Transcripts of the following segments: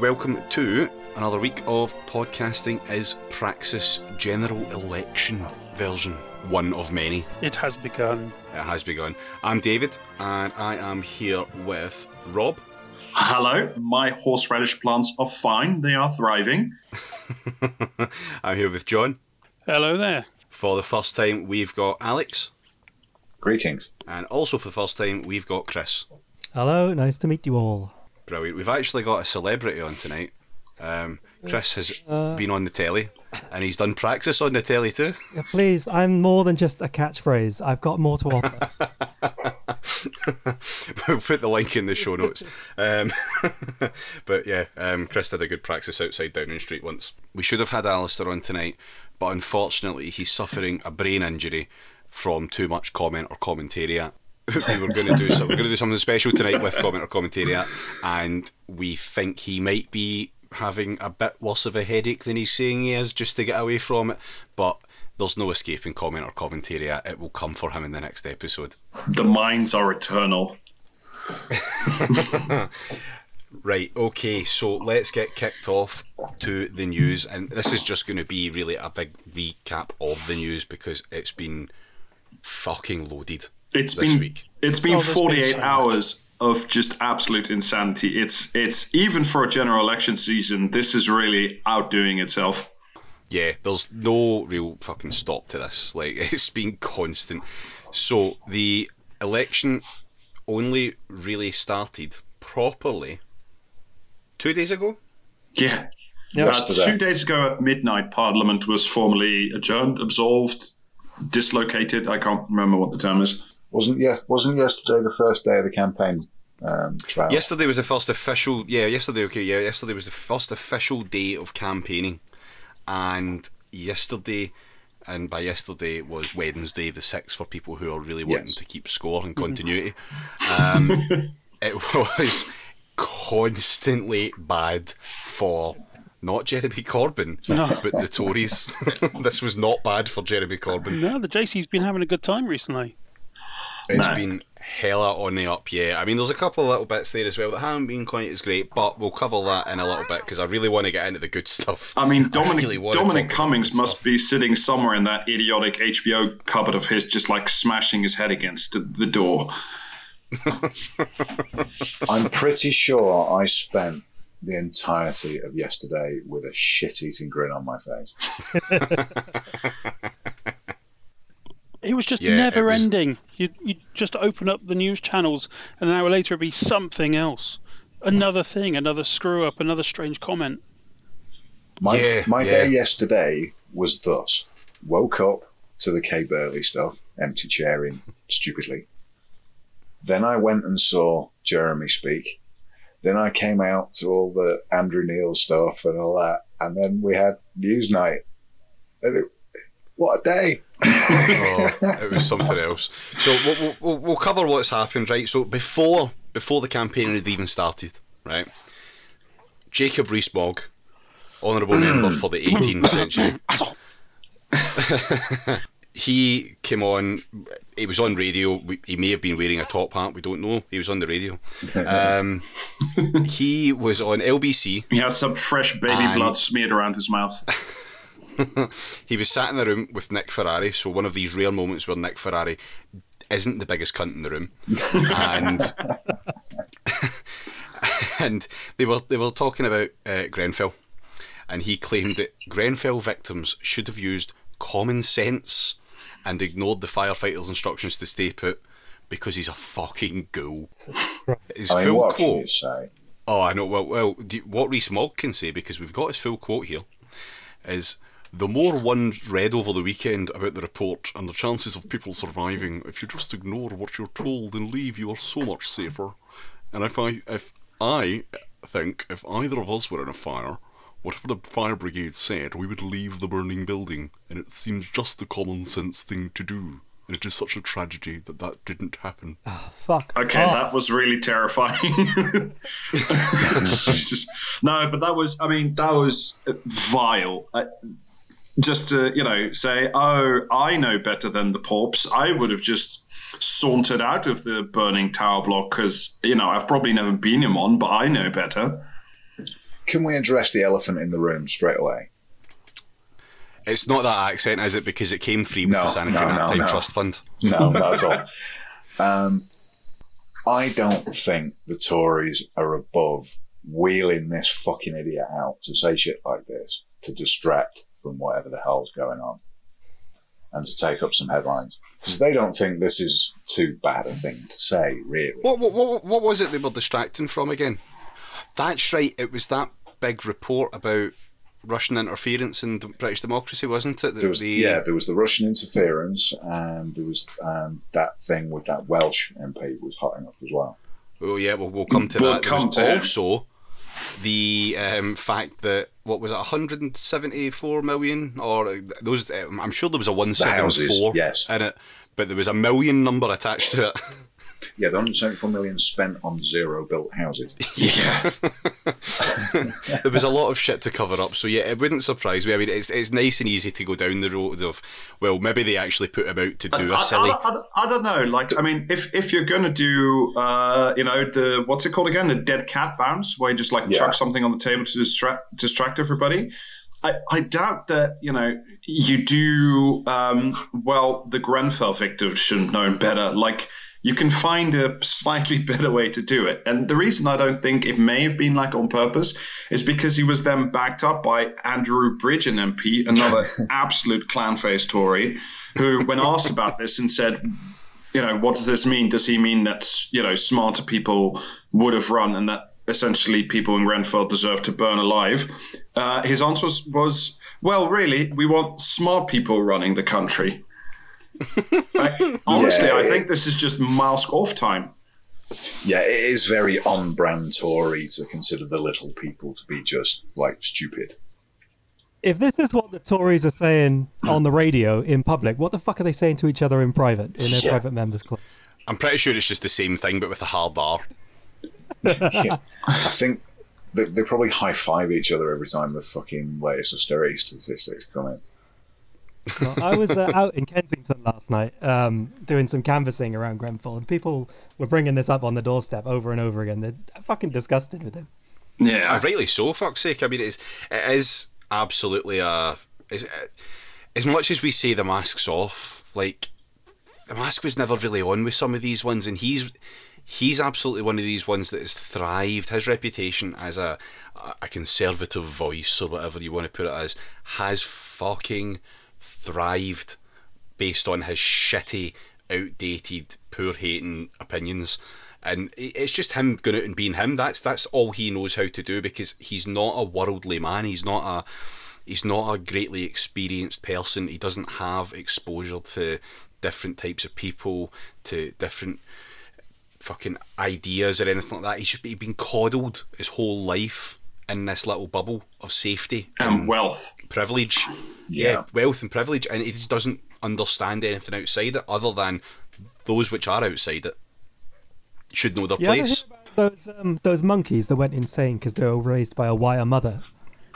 Hello, welcome to another week of podcasting is Praxis General Election version one of many. It has begun. It has begun. I'm David, and I am here with Rob. Hello, my horseradish plants are fine. They are thriving. I'm here with John. Hello there. For the first time, we've got Alex. Greetings. And also for the first time, we've got Chris. Hello, nice to meet you all. Brilliant. We've actually got a celebrity on tonight. Um, Chris has Uh, been on the telly, and he's done Praxis on the telly too. Please, I'm more than just a catchphrase. I've got more to offer. we'll put the link in the show notes. Um, but yeah, um, Chris did a good Praxis outside Downing Street once. We should have had Alistair on tonight, but unfortunately, he's suffering a brain injury from too much comment or commentariat. we were going to do so, we're going to do something special tonight with comment or commentariat, and we think he might be having a bit worse of a headache than he's saying he is, just to get away from it. But there's no escaping comment or commentariat. It will come for him in the next episode. The minds are eternal. Right, okay, so let's get kicked off to the news. And this is just going to be really a big recap of the news because it's been fucking loaded It's this been week. it's been Oh, 48 time. hours of just absolute insanity. It's it's even for a general election season, this is really outdoing itself. Yeah, there's no real fucking stop to this. Like, it's been constant. So, the election only really started properly two days ago. Yeah. Yeah. Uh, two days ago at midnight, Parliament was formally adjourned, absolved, dislocated. I can't remember what the term is. Wasn't yes? Wasn't yesterday the first day of the campaign um, trial? Yesterday was the first official. Yeah, yesterday. Okay, yeah, yesterday was the first official day of campaigning, and yesterday, and by yesterday was Wednesday the sixth for people who are really wanting Yes. to keep score and continuity. Um, it was constantly bad for not Jeremy Corbyn, No. but the Tories. this was not bad for Jeremy Corbyn. No, the JC's been having a good time recently. It's No. been hella on the up, yeah. I mean, there's a couple of little bits there as well that haven't been quite as great, but we'll cover that in a little bit because I really want to get into the good stuff. I mean, Dominic, really Dominic Cummings must stuff. be sitting somewhere in that idiotic HBO cupboard of his, just like smashing his head against the door. I'm pretty sure I spent the entirety of yesterday with a shit-eating grin on my face. It was just Yeah, never was- ending. You you just open up the news channels, and an hour later it'd be something else, another thing, another screw up, another strange comment. My Yeah, my yeah. day yesterday was thus: woke up to the Kay Burley stuff, empty chairing stupidly. Then I went and saw Jeremy speak. Then I came out to all the Andrew Neil stuff and all that, and then we had news night. And it, what a day! Oh, it was something else. So we'll, we'll, we'll cover what's happened, right? So before before the campaign had even started, right? Jacob Rees-Mogg, honourable member for the 18th century. he came on. He was on radio. He may have been wearing a top hat. We don't know. He was on the radio. Um, he was on LBC. He has some fresh baby And- blood smeared around his mouth. He was sat in the room with Nick Ferrari. So one of these rare moments where Nick Ferrari isn't the biggest cunt in the room, and and they were they were talking about uh, Grenfell, and he claimed that Grenfell victims should have used common sense and ignored the firefighters' instructions to stay put because he's a fucking ghoul. His I mean, full what can quote. you say? Oh, I know. Well, well, do, what Rees Mogg can say because we've got his full quote here is the more one read over the weekend about the report and the chances of people surviving, if you just ignore what you're told and leave, you are so much safer. And if I, if I think if either of us were in a fire, whatever the fire brigade said, we would leave the burning building, and it seems just the common sense thing to do. And it is such a tragedy that that didn't happen. Fuck. Okay, off. that was really terrifying. Jesus. no, but that was, I mean, that was vile. Uh, just to, you know, say, oh, I know better than the Pops, I would have just sauntered out of the burning tower block because, you know, I've probably never been in one, but I know better. can we address the elephant in the room straight away? It's not that accent, is it? Because it came free with No, the Sanitary no, no, Naptime no. Trust Fund. No, not at all. Um, I don't think the Tories are above wheeling this fucking idiot out to say shit like this to distract from whatever the hell's going on and to take up some headlines because they don't think this is too bad a thing to say, really. What, what, what, what was it they were distracting from again? That's right, it was that big report about Russian interference in the British democracy, wasn't it? There was, the- yeah, there was the Russian interference, and there was um, that thing with that Welsh MP was hotting up as well. Oh yeah, well we'll come to We'll that. Come to also the um, fact that what was it, 174 million, or uh, those? um, I'm sure there was a houses, 174 yes. in it, but there was a million number attached to it. Yeah, the 174 million spent on zero built houses. Yeah. there was a lot of shit to cover up, so yeah, it wouldn't surprise me. I mean, it's it's nice and easy to go down the road of well, maybe they actually put him out to do I, a silly. I, I, I don't know. Like, I mean, if if you're gonna do, uh, you know, the what's it called again, the dead cat bounce, where you just like Yeah. chuck something on the table to distract distract everybody. I, I doubt that you know you do um, well. The Grenfell victims should have known better. Like you can find a slightly better way to do it. And the reason I don't think it may have been like on purpose is because he was then backed up by Andrew Bridgen MP, another absolute clown face Tory, who, when asked about this, and said, you know, what does this mean? Does he mean that you know smarter people would have run and that essentially people in Grenfell deserve to burn alive? Uh, his answer was, was, well, really, we want smart people running the country. I- honestly, Yeah, I think this is just mask off time. Yeah, it is very on brand Tory to consider the little people to be just like stupid. If this is what the Tories are saying on the radio in public, what the fuck are they saying to each other in private, in their Yeah. private members' clubs? I'm pretty sure it's just the same thing, but with a hard R. yeah. I think they, they probably high five each other every time the fucking latest austerity statistics come in. Well, I was uh, out in Kensington last night um, doing some canvassing around Grenfell, and people were bringing this up on the doorstep over and over again. They're fucking disgusted with him. Yeah, rightly so, fuck's sake. I mean, it's, it is absolutely a. Is, as much as we say the mask's off, like the mask was never really on with some of these ones, and he's he's absolutely one of these ones that has thrived. His reputation as a a conservative voice or whatever you want to put it as has fucking thrived based on his shitty, outdated, poor hating opinions. And it's just him going out and being him. That's that's all he knows how to do because he's not a worldly man. He's not a he's not a greatly experienced person. He doesn't have exposure to different types of people, to different fucking ideas or anything like that. He's just he's been coddled his whole life in this little bubble of safety and wealth. Privilege. Yeah. wealth and privilege, and he just doesn't understand anything outside it other than those which are outside it should know their You place. those um, those monkeys that went insane because they were raised by a wire mother?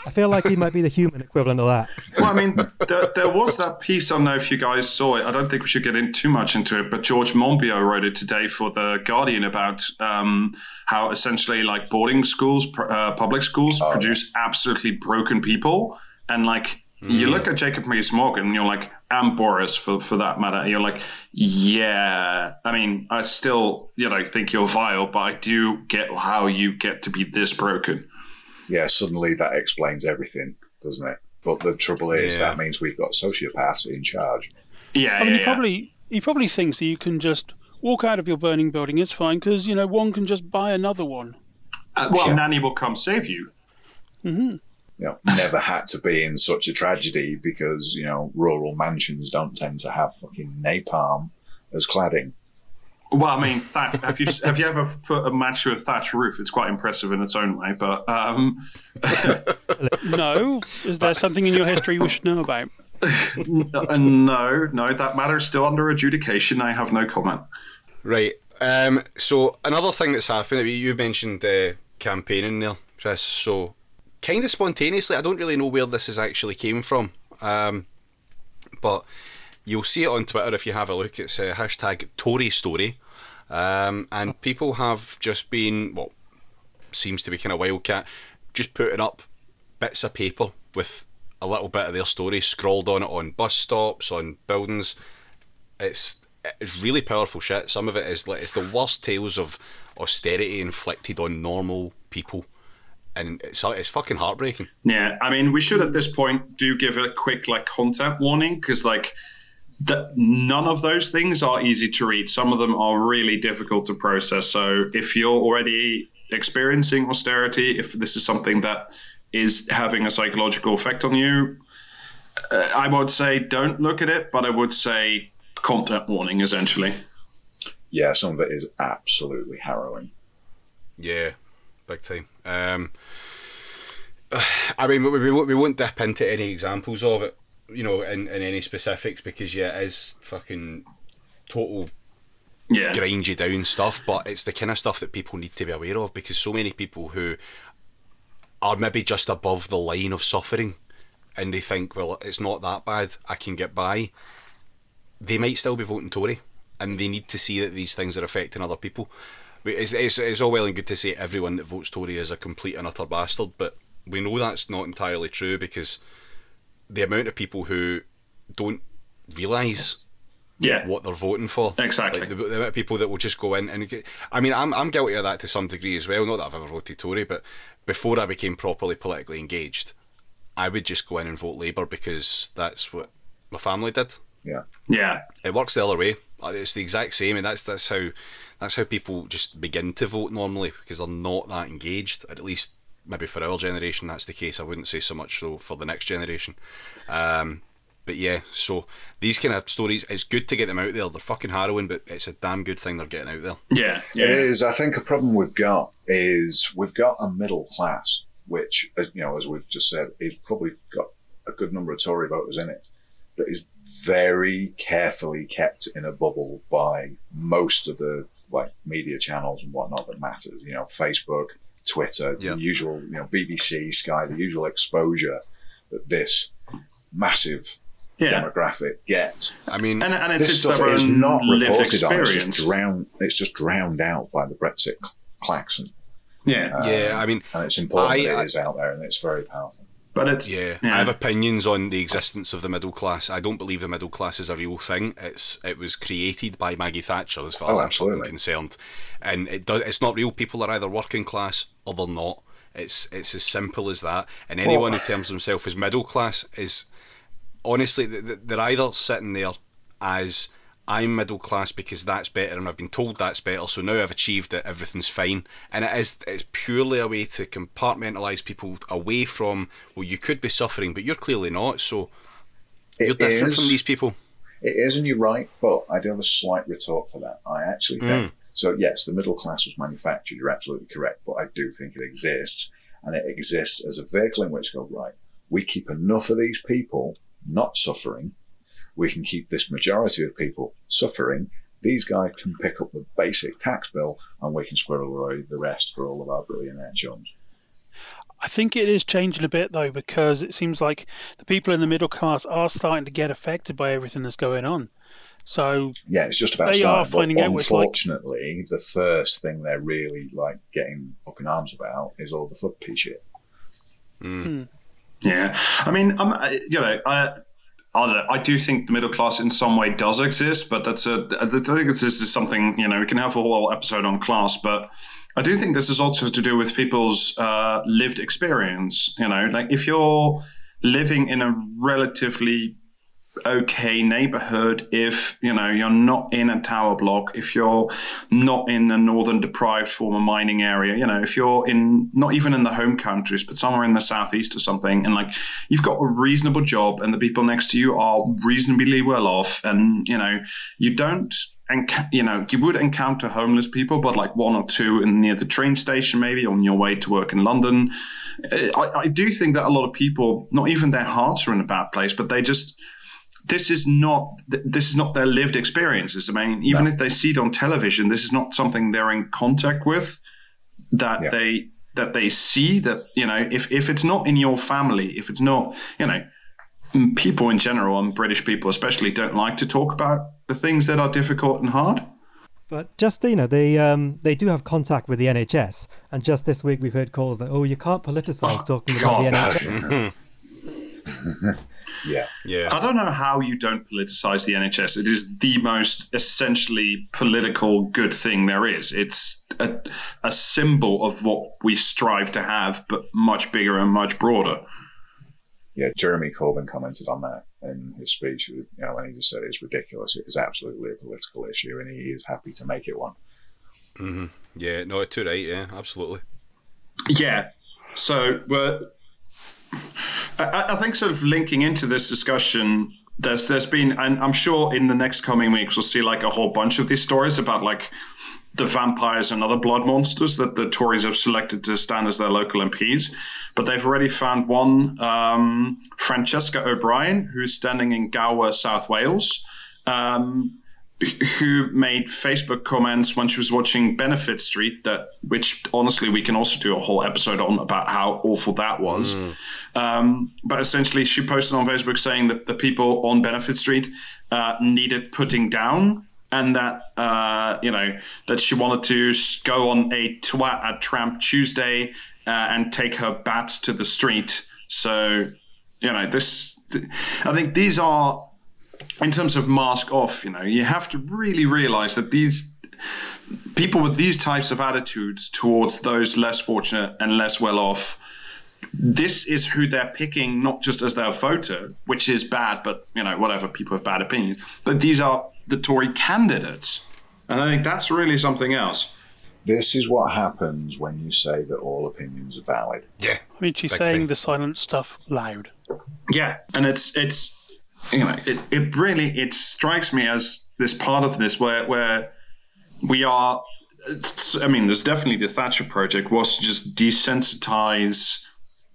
I feel like he might be the human equivalent of that. Well, I mean, there, there was that piece. I don't know if you guys saw it. I don't think we should get in too much into it, but George Monbiot wrote it today for the Guardian about um, how essentially like boarding schools, uh, public schools, Oh, produce absolutely broken people, and like. You look at Jacob Rees-Mogg and you're like, and Boris for, for that matter. And you're like, yeah. I mean, I still, you know, think you're vile, but I do get how you get to be this broken. Yeah, suddenly that explains everything, doesn't it? But the trouble is, Yeah. that means we've got sociopaths in charge. Yeah, I mean, yeah, he yeah. probably he probably thinks that you can just walk out of your burning building. It's fine because you know one can just buy another one. Uh, well, Yeah. Nanny will come save you. hmm You know, never had to be in such a tragedy because you know rural mansions don't tend to have fucking napalm as cladding. Well, I mean, that, have you have you ever put a match to a thatch roof? It's quite impressive in its own way. But um, No, is there something in your history we should know about? no, no, that matter is still under adjudication. I have no comment. Right. Um, so another thing that's happened, you mentioned uh, campaigning there, Chris. So kind of spontaneously, I don't really know where this has actually came from, um, but you'll see it on Twitter if you have a look. It's a hashtag Tory Story, um, and people have just been well, seems to be kind of wildcat just putting up bits of paper with a little bit of their story scrawled on it on bus stops, on buildings. It's it's really powerful shit. Some of it is like it's the worst tales of austerity inflicted on normal people, and it's it's fucking heartbreaking. Yeah, I mean, we should at this point do give a quick like content warning because like that none of those things are easy to read. Some of them are really difficult to process. So if you're already experiencing austerity, if this is something that is having a psychological effect on you, uh, I would say don't look at it, but I would say content warning essentially. Yeah, some of it is absolutely harrowing. Yeah, big time. Um, I mean, we, we, we won't dip into any examples of it, you know, in, in any specifics because yeah, it is fucking total Yeah. grind you down stuff, but it's the kind of stuff that people need to be aware of because so many people who are maybe just above the line of suffering and they think, well, it's not that bad, I can get by, they might still be voting Tory and they need to see that these things are affecting other people. It's, it's, it's all well and good to say everyone that votes Tory is a complete and utter bastard, but we know that's not entirely true because the amount of people who don't realise Yeah. what they're voting for. Exactly. Like the, the amount of people that will just go in and get, I mean, I'm I'm guilty of that to some degree as well. Not that I've ever voted Tory, but before I became properly politically engaged, I would just go in and vote Labour because that's what my family did. Yeah. Yeah. It works the other way. It's the exact same, and that's that's how that's how people just begin to vote normally because they're not that engaged. At least maybe for our generation, that's the case. I wouldn't say so much so for the next generation. Um, but yeah, so these kind of stories, it's good to get them out there. They're fucking harrowing, but it's a damn good thing they're getting out there. Yeah. It Yeah. is. I think a problem we've got is we've got a middle class, which, as you know, as we've just said, is probably got a good number of Tory voters in it. That is very carefully kept in a bubble by most of the like media channels and whatnot that matters. You know, Facebook, Twitter, Yeah. the usual, you know, BBC, Sky, the usual exposure that this massive Yeah. demographic gets. I mean, And, and it's This just stuff is not reported on. It's just, drowned, it's just drowned out by the Brexit klaxon. Yeah. Um, yeah, I mean, and it's important I- that I- it is out there and it's very powerful. But it's yeah, Yeah. I have opinions on the existence of the middle class. I don't believe the middle class is a real thing. It's it was created by Maggie Thatcher, as far oh, as Oh, I'm concerned, and it does. It's not real. People are either working class or they're not. It's it's as simple as that. And anyone who terms themselves as middle class is honestly th- th- they're either sitting there as I'm middle class because that's better and I've been told that's better so now I've achieved it everything's fine and it is it's purely a way to compartmentalize people away from well you could be suffering but you're clearly not so It you're different is- from these people It is, and you're right, but I do have a slight retort for that. I actually hmm. think so. Yes, the middle class was manufactured. You're absolutely correct, but I do think it exists, and it exists as a vehicle in which go right. We keep enough of these people not suffering. We can keep this majority of people suffering. These guys can pick up the basic tax bill, and we can squirrel away the rest for all of our billionaire chums. I think it is changing a bit though because it seems like the people in the middle class are starting to get affected by everything that's going on. So Yeah, it's just about They are starting. But finding out what like. unfortunately, the first thing they're really like getting up in arms about is all the foot pea shit. Hmm. Hmm. Yeah, I mean, I'm, you know, I, I do think the middle class in some way does exist, but that's a. I think this is something you know we can have a whole episode on class, but I do think this is also to do with people's uh, lived experience. You know, like if you're living in a relatively okay neighborhood if you know you're not in a tower block if you're not in a northern deprived former mining area you know if you're in not even in the home countries but somewhere in the southeast or something and like you've got a reasonable job and the people next to you are reasonably well off and you know you don't and you know you would encounter homeless people but like one or two in near the train station maybe on your way to work in london. Uh, I, I do think that a lot of people not even their hearts are in a bad place but they just this is not this is not their lived experiences. I mean, even if they see it on television, this is not something they're in contact with. That Yeah. they that they see that you know if if it's not in your family, if it's not you know people in general and British people especially don't like to talk about the things that are difficult and hard. But just you know, they um, they do have contact with the NHS, and just this week we've heard calls that oh, you can't politicize Oh, talking about the NHS. Yeah. Yeah. I don't know how you don't politicize the NHS. It is the most essentially political good thing there is. It's a, a symbol of what we strive to have, but much bigger and much broader. Yeah, Jeremy Corbyn commented on that in his speech. You know, when he just said it's ridiculous. It is absolutely a political issue, and he is happy to make it one. Mm-hmm. Yeah, no, too right. Yeah, absolutely. Yeah. So we're, I, I think sort of linking into this discussion, there's there's been, and I'm sure in the next coming weeks we'll see like a whole bunch of these stories about like the vampires and other blood monsters that the Tories have selected to stand as their local MPs. But they've already found one, um, Francesca O'Brien, who is standing in Gower, South Wales. Um, who made Facebook comments when she was watching Benefit Street that which honestly we can also do a whole episode on about how awful that was. Um, but essentially she posted on Facebook saying that the people on Benefit Street uh, needed putting down and that uh, you know that she wanted to go on a twat at Tramp Tuesday uh, and take her bats to the street. So you know this. I think these are in terms of mask off, you know, you have to really realize that these people with these types of attitudes towards those less fortunate and less well off, this is who they're picking, not just as their voter, which is bad, but, you know, whatever, people have bad opinions, but these are the Tory candidates. And I think that's really something else. This is what happens when you say that all opinions are valid. Yeah. I mean, she's Big saying thing. the silent stuff loud. Yeah, and it's it's you know it, it really it strikes me as this part of this where where we are. I mean, there's definitely the Thatcher project was to just desensitize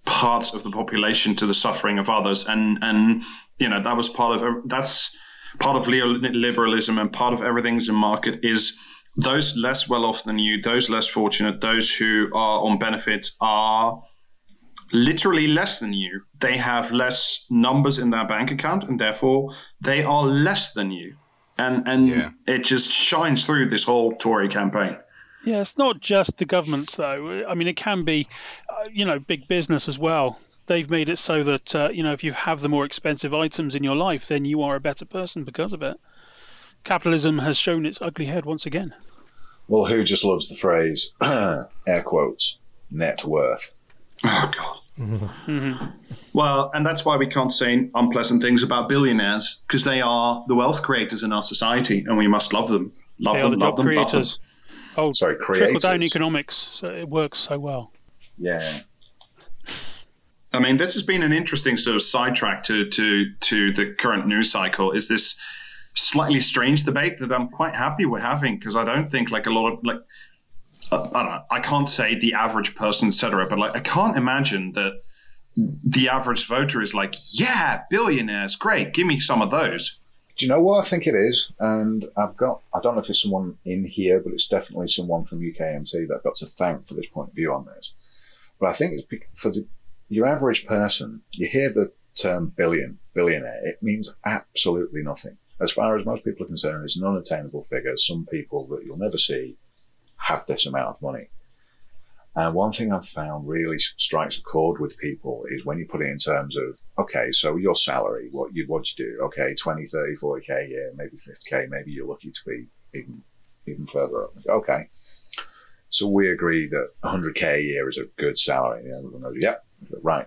parts of the population to the suffering of others, and and you know that was part of that's part of leo- liberalism and part of everything's in market is those less well off than you, those less fortunate, those who are on benefits are literally less than you. They have less numbers in their bank account, and therefore they are less than you. And and Yeah. it just shines through this whole Tory campaign. Yeah, it's not just the governments, though. I mean, it can be, uh, you know, big business as well. They've made it so that, uh, you know, if you have the more expensive items in your life, then you are a better person because of it. Capitalism has shown its ugly head once again. Well, who just loves the phrase, air quotes, net worth? Oh God. Mm-hmm. Well, and that's why we can't say unpleasant things about billionaires because they are the wealth creators in our society, and we must love them, love They them, the love job them, love them. Oh, Sorry, trickle down creators. economics. It works so well. Yeah. I mean, this has been an interesting sort of sidetrack to to to the current news cycle. Is this slightly strange debate that I'm quite happy we're having because I don't think like a lot of like uh, I don't know. I can't say the average person, etc. But like I can't imagine that the average voter is like, yeah, billionaires, great, give me some of those. Do you know what I think it is? And I've got, I don't know if it's someone in here, but it's definitely someone from UKMT that I've got to thank for this point of view on this. But I think it's for the, your average person, you hear the term billion, billionaire, it means absolutely nothing. As far as most people are concerned, it's an unattainable figure. Some people that you'll never see have this amount of money. And one thing I've found really strikes a chord with people is when you put it in terms of, okay, so your salary, what you what you do, okay, 20, 30, 40k a year, maybe 50k, maybe you're lucky to be even even further up. Okay. So we agree that 100k a year is a good salary. Yeah, everyone knows, yeah, right.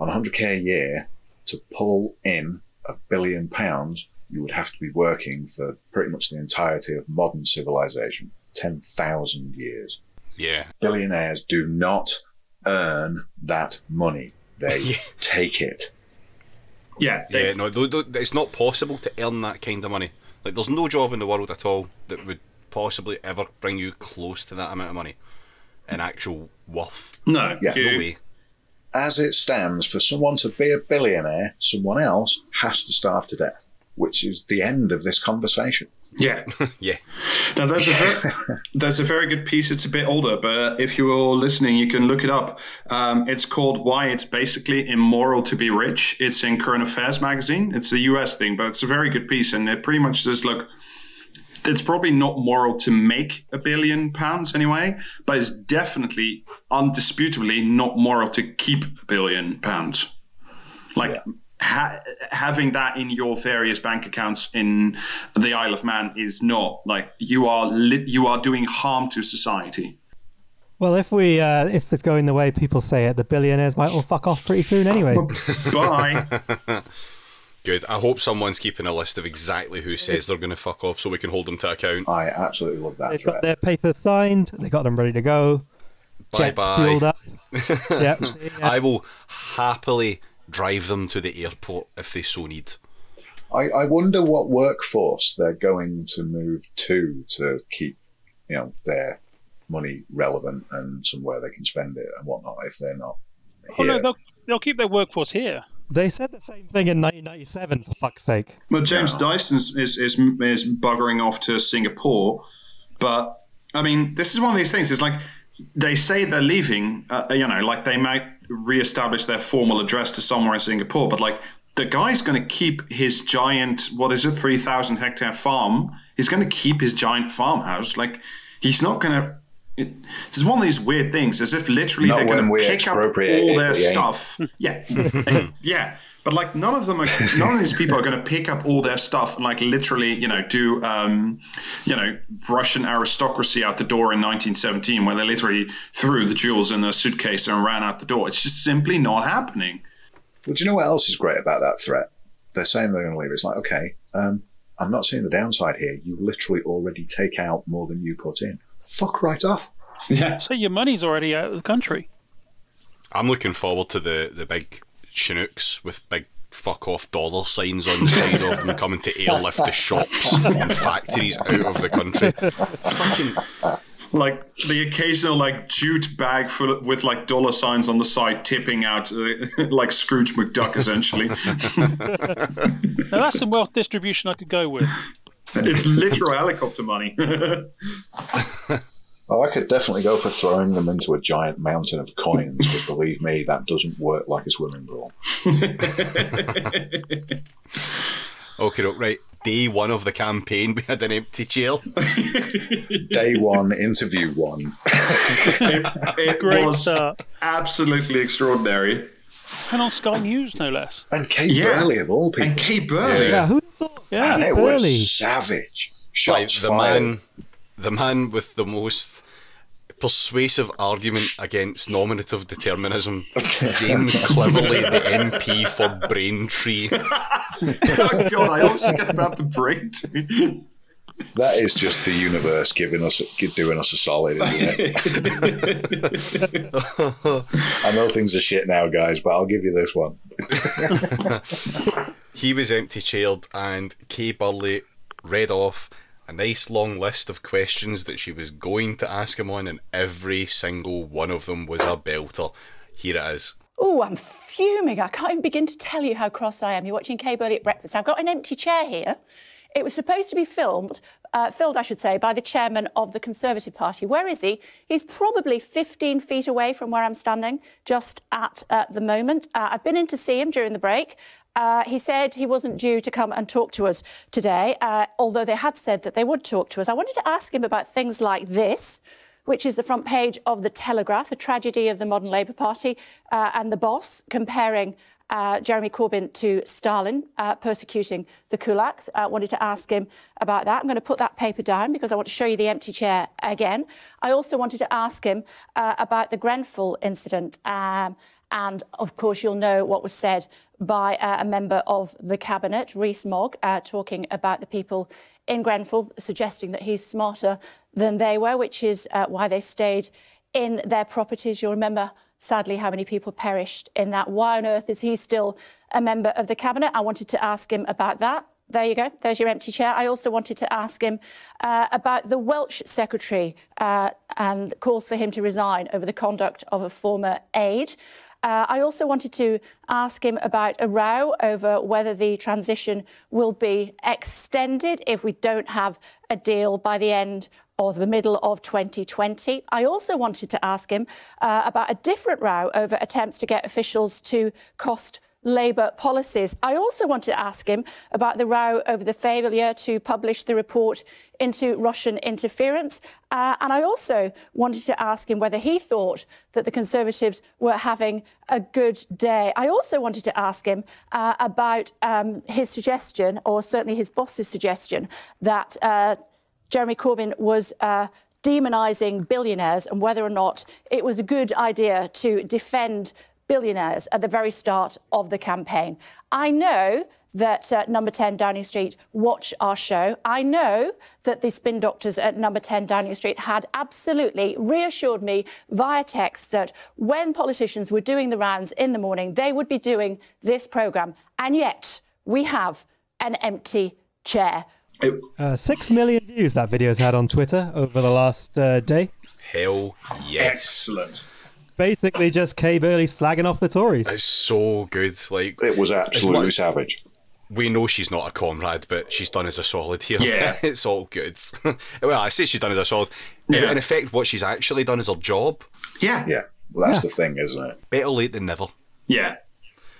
On 100k a year, to pull in a billion pounds, you would have to be working for pretty much the entirety of modern civilization, 10,000 years Yeah. billionaires do not earn that money. They Yeah. take it. Yeah, they, Yeah, no, th- th- it's not possible to earn that kind of money. Like, there's no job in the world at all that would possibly ever bring you close to that amount of money in actual worth. no, Yeah, you- No way. As it stands, for someone to be a billionaire, someone else has to starve to death, which is the end of this conversation. Yeah. Yeah. Now there's a very, there's a very good piece. It's a bit older, but if you're all listening, you can look it up. Um, it's called "Why It's Basically Immoral to Be Rich." It's in Current Affairs magazine. It's a U.S. thing, but it's a very good piece, and it pretty much says, "Look, it's probably not moral to make a billion pounds anyway, but it's definitely, undisputably, not moral to keep a billion pounds. Like ha- having that in your various bank accounts in the Isle of Man is not like you are li- you are doing harm to society. Well, if we uh, if it's going the way people say it, the billionaires might all fuck off pretty soon anyway. Bye. Good. I hope someone's keeping a list of exactly who says they're going to fuck off so we can hold them to account. I absolutely love that They've threat. got their papers signed. They got them ready to go. Bye Jets fueled bye. up. yeah. I will happily drive them to the airport if they so need. I, I wonder what workforce they're going to move to to keep, you know, their money relevant and somewhere they can spend it and whatnot if they're not Oh no, they'll they'll keep their workforce here. They said the same thing in 1997, for fuck's sake. Well, James No. Dyson is, is is is buggering off to Singapore, but I mean, this is one of these things. It's like they say they're leaving. Uh, you know, like they might reestablish their formal address to somewhere in Singapore, but like the guy's going to keep his giant, what is it, three thousand hectare farm. He's going to keep his giant farmhouse. Like he's not going to. It, this is one of these weird things, as if literally Not they're going to pick up all their stuff. Yeah, yeah. But like none of them are, none of these people are going to pick up all their stuff and like literally, you know, do, um, you know, Russian aristocracy out the door in 1917, where they literally threw the jewels in a suitcase and ran out the door. It's just simply not happening. Well, do you know what else is great about that threat? They're saying they're going to leave. It's like, okay, um, I'm not seeing the downside here. You literally already take out more than you put in. Fuck right off. Yeah. So your money's already out of the country. I'm looking forward to the, the big Chinooks with big fuck off dollar signs on the side of them coming to airlift the shops and factories out of the country. Fucking Like the occasional like jute bag full of, with like dollar signs on the side tipping out uh, like Scrooge McDuck essentially. Now that's some wealth distribution I could go with. it's literal helicopter money. Oh, I could definitely go for throwing them into a giant mountain of coins, but believe me, that doesn't work like a swimming pool. okay, look, right. Day one of the campaign, we had an empty chair. Day one, interview one. it it Great was start. absolutely extraordinary. And on Sky News, no less. And Kate Yeah. Burley, of all people. And Kay Burley. Yeah, who thought? Yeah. and it Burley. was savage. Like the fired. man, the man with the most persuasive argument against nominative determinism, James Cleverly, the MP for Braintree. oh God, I always forget about the brain. tree. That is just the universe giving us, doing us a solid, isn't it? I know things are shit now, guys, but I'll give you this one. He was empty chaired, and Kay Burley read off a nice long list of questions that she was going to ask him on, and every single one of them was a belter. Here it is. Oh, I'm fuming. I can't even begin to tell you how cross I am. You're watching Kay Burley at breakfast. I've got an empty chair here. It was supposed to be filmed, uh, filled, I should say, by the chairman of the Conservative Party. Where is he? He's probably 15 feet away from where I'm standing, just at uh, the moment. Uh, I've been in to see him during the break. Uh, he said he wasn't due to come and talk to us today, uh, although they had said that they would talk to us. I wanted to ask him about things like this which is the front page of The Telegraph, the tragedy of the modern Labour Party, uh, and the boss comparing uh, Jeremy Corbyn to Stalin, uh, persecuting the kulaks. I wanted to ask him about that. I'm going to put that paper down because I want to show you the empty chair again. I also wanted to ask him uh, about the Grenfell incident. Um, and of course, you'll know what was said by uh, a member of the cabinet, Rees Mogg, uh, talking about the people in Grenfell, suggesting that he's smarter than they were, which is uh, why they stayed in their properties. You'll remember, sadly, how many people perished in that. Why on earth is he still a member of the cabinet? I wanted to ask him about that. There you go. There's your empty chair. I also wanted to ask him uh, about the Welsh secretary uh, and calls for him to resign over the conduct of a former aide. Uh, I also wanted to ask him about a row over whether the transition will be extended if we don't have a deal by the end or the middle of 2020. I also wanted to ask him uh, about a different row over attempts to get officials to cost Labour policies. I also wanted to ask him about the row over the failure to publish the report into Russian interference. Uh, and I also wanted to ask him whether he thought that the Conservatives were having a good day. I also wanted to ask him uh, about um, his suggestion, or certainly his boss's suggestion, that uh, Jeremy Corbyn was uh, demonising billionaires and whether or not it was a good idea to defend billionaires at the very start of the campaign. I know that uh, number 10 Downing Street watch our show. I know that the spin doctors at number 10 Downing Street had absolutely reassured me via text that when politicians were doing the rounds in the morning, they would be doing this programme. And yet we have an empty chair. Uh, six million views that video's had on Twitter over the last uh, day. Hell yes. Excellent. Basically, just Kay Burley slagging off the Tories. It's so good. Like It was absolutely like- savage. we know she's not a comrade, but she's done as a solid here. Yeah. it's all good. well, I say she's done as a solid. Yeah. In effect, what she's actually done is her job. Yeah. Yeah. Well, that's Yeah. the thing, isn't it? Better late than never. Yeah.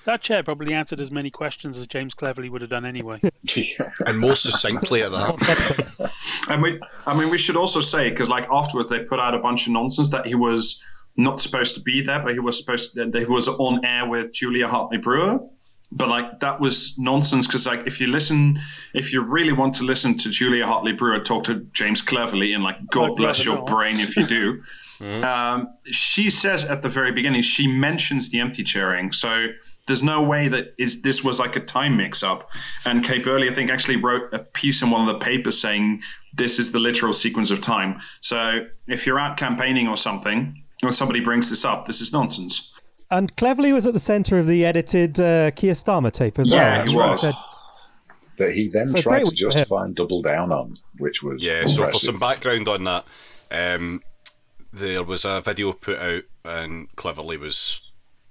That chair probably answered as many questions as James Cleverly would have done anyway. And more succinctly at that. And we, I mean, we should also say because, like, afterwards they put out a bunch of nonsense that he was not supposed to be there, but he was supposed that he was on air with Julia Hartley Brewer. But like that was nonsense because like if you listen, if you really want to listen to Julia Hartley Brewer talk to James Cleverly, and like God I'd bless your brain if you do. um, she says at the very beginning she mentions the empty chairing, so there's no way that is this was like a time mix-up. And Kay Burley, I think, actually wrote a piece in one of the papers saying this is the literal sequence of time. So if you're out campaigning or something, or somebody brings this up, this is nonsense. And Cleverly was at the centre of the edited uh, Keir Starmer tape as Yeah, well. he which was. said- That he then So tried to week for him. justify and double down on, which was Yeah, so for some background on that, um, there was a video put out, and Cleverly was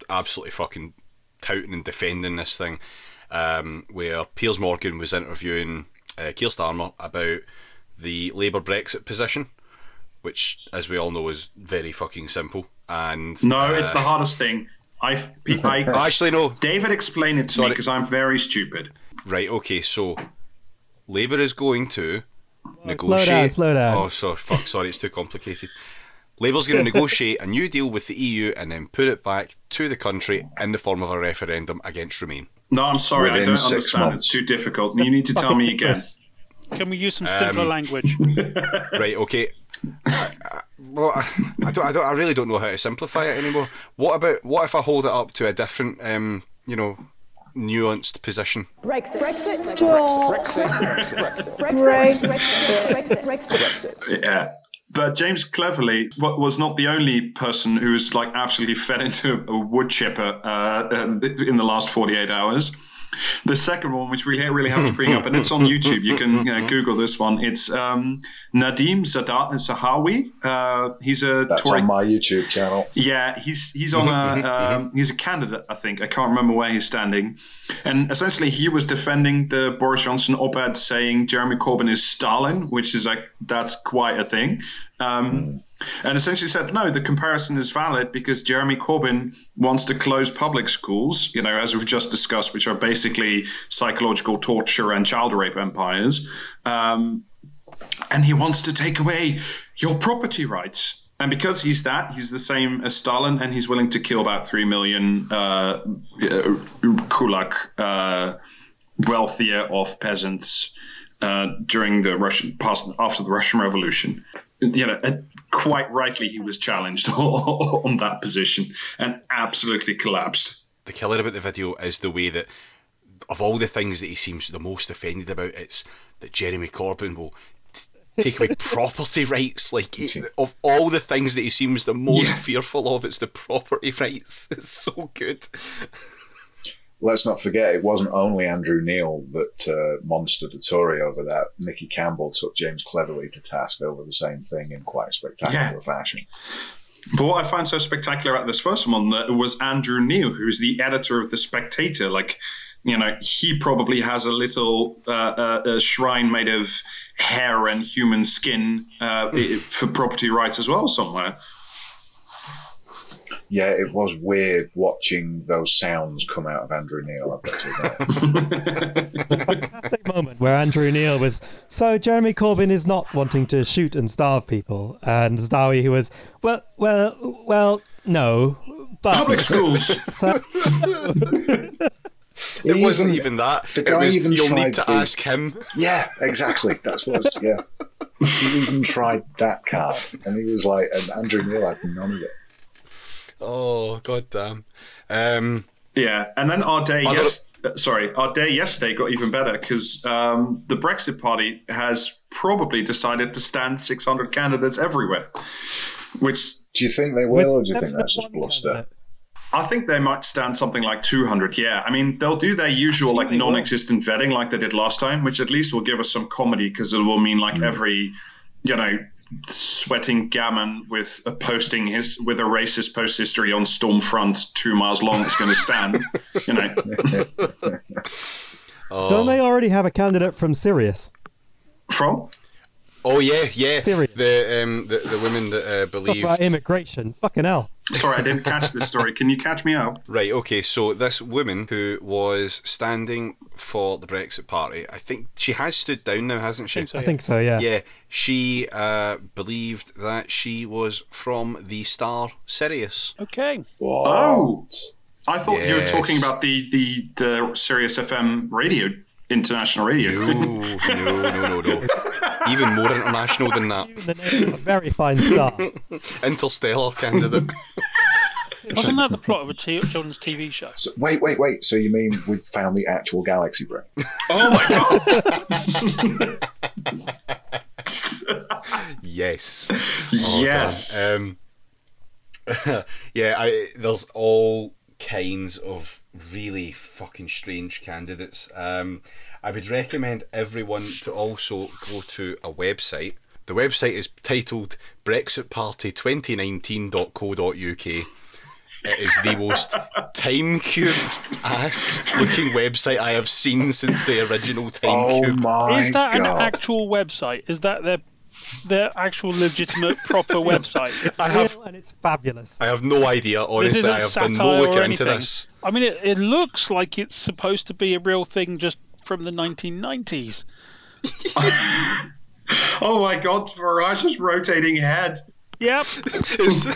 absolutely fucking touting and defending this thing, um, where Piers Morgan was interviewing uh, Keir Starmer about the Labour Brexit position, which, as we all know, is very fucking simple. And No, it's uh, the hardest thing. I've, I, Actually, no. David explained it to me because I'm very stupid. Right. Okay. So, Labour is going to negotiate. down, slow down. Oh, so fuck. Sorry, it's too complicated. Labour's going to negotiate a new deal with the EU and then put it back to the country in the form of a referendum against Remain. No, I'm sorry, I Within don't understand. months. It's too difficult. You need to tell me again. Can we use some simpler Um, language? Right. Okay. I, I, well, I, I don't. I don't. I really don't know how to simplify it anymore. What about? What if I hold it up to a different, um, you know, nuanced position? Brexit. Brexit. Brexit. Brexit. Brexit. Brexit. Brexit, Brexit. Yeah. But James Cleverly was not the only person who was like absolutely fed into a wood chipper uh, um, in the last 48 hours. The second one, which we really have to bring up, and it's on YouTube. You can uh, Google this one. It's um, Nadhim Zada- Zahawi. Uh, he's a That's Tory on my YouTube channel. Yeah, he's he's on a um, he's a candidate. I think I can't remember where he's standing, and essentially he was defending the Boris Johnson op-ed, saying Jeremy Corbyn is Stalin, which is like that's quite a thing. Um, And essentially said no, the comparison is valid because Jeremy Corbyn wants to close public schools, you know, as we've just discussed, which are basically psychological torture and child rape empires. Um, and he wants to take away your property rights. And because he's that, he's the same as Stalin, and he's willing to kill about three million uh, uh, kulak, uh, wealthier off peasants uh, during the Russian past after the Russian Revolution. You know, quite rightly, he was challenged on that position and absolutely collapsed. the killer about the video is the way that of all the things that he seems the most offended about, it's that Jeremy Corbyn will t- take away property rights. Like he- of all the things that he seems the most Yeah. fearful of, it's the property rights. It's so good. Let's not forget, it wasn't only Andrew Neil that uh, monstered the Tory over that. Nicky Campbell took James Cleverly to task over the same thing in quite a spectacular Yeah. fashion. But what I find so spectacular about this first one that was Andrew Neil, who's the editor of The Spectator. Like, you know, he probably has a little uh, uh, a shrine made of hair and human skin uh, for property rights as well somewhere. Yeah, it was weird watching those sounds come out of Andrew Neil. I've got to fantastic moment where Andrew Neil was so Jeremy Corbyn is not wanting to shoot and starve people, and Zahawi who was well, well, well, no, but Public schools. It He wasn't even- even that. the guy was, even you'll tried need to the- ask him. Yeah, exactly. That's what. It's, yeah, he even tried that card, and he was like, and Andrew Neil had none of it. Oh, god damn. Um, Yeah, and then our day, Other- yes, uh, sorry, our day yesterday got even better because um, the Brexit Party has probably decided to stand 600 candidates everywhere, which Do you think they will, or do you think that's just bluster? I think they might stand something like 200. Yeah, I mean they'll do their usual like non-existent vetting like they did last time, which at least will give us some comedy because it will mean like every, you know, sweating gammon with a posting his with a racist post history on Stormfront two miles long is going to stand. you know, oh. Don't they already have a candidate from Sirius? from Oh yeah, yeah. Serious. The um the, the women that uh, Talk believed about immigration. Fucking hell. Sorry, I didn't catch this story. Can you catch me up? Right, okay, so this woman who was standing for the Brexit Party, I think she has stood down now, hasn't she? think so. I think so. Yeah. Yeah, she uh, believed that she was from the star Sirius. Okay. Oh. I thought you were talking about the the the Sirius FM radio international radio. No, no, no, no, no. Even more international than that. The name of a very fine star. Interstellar candidate. Wasn't that the plot of a t- children's TV show? So, wait, wait, wait. So you mean we found the actual galaxy brain? oh my god! yes. Oh, yes. Um, yeah, I, there's all kinds of really fucking strange candidates. Um, I would recommend everyone to also go to a website. The website is titled BrexitParty2019.co.uk. It is the most time cube ass looking website I have seen since the original time Oh cube. my Is that an actual website? Is that their their actual legitimate proper website? I have and it's fabulous. I have no idea. Honestly, I have done satire no or looking into this. I mean, it, it looks like it's supposed to be a real thing just from the 1990s. oh my god! Farage's rotating head. Yep.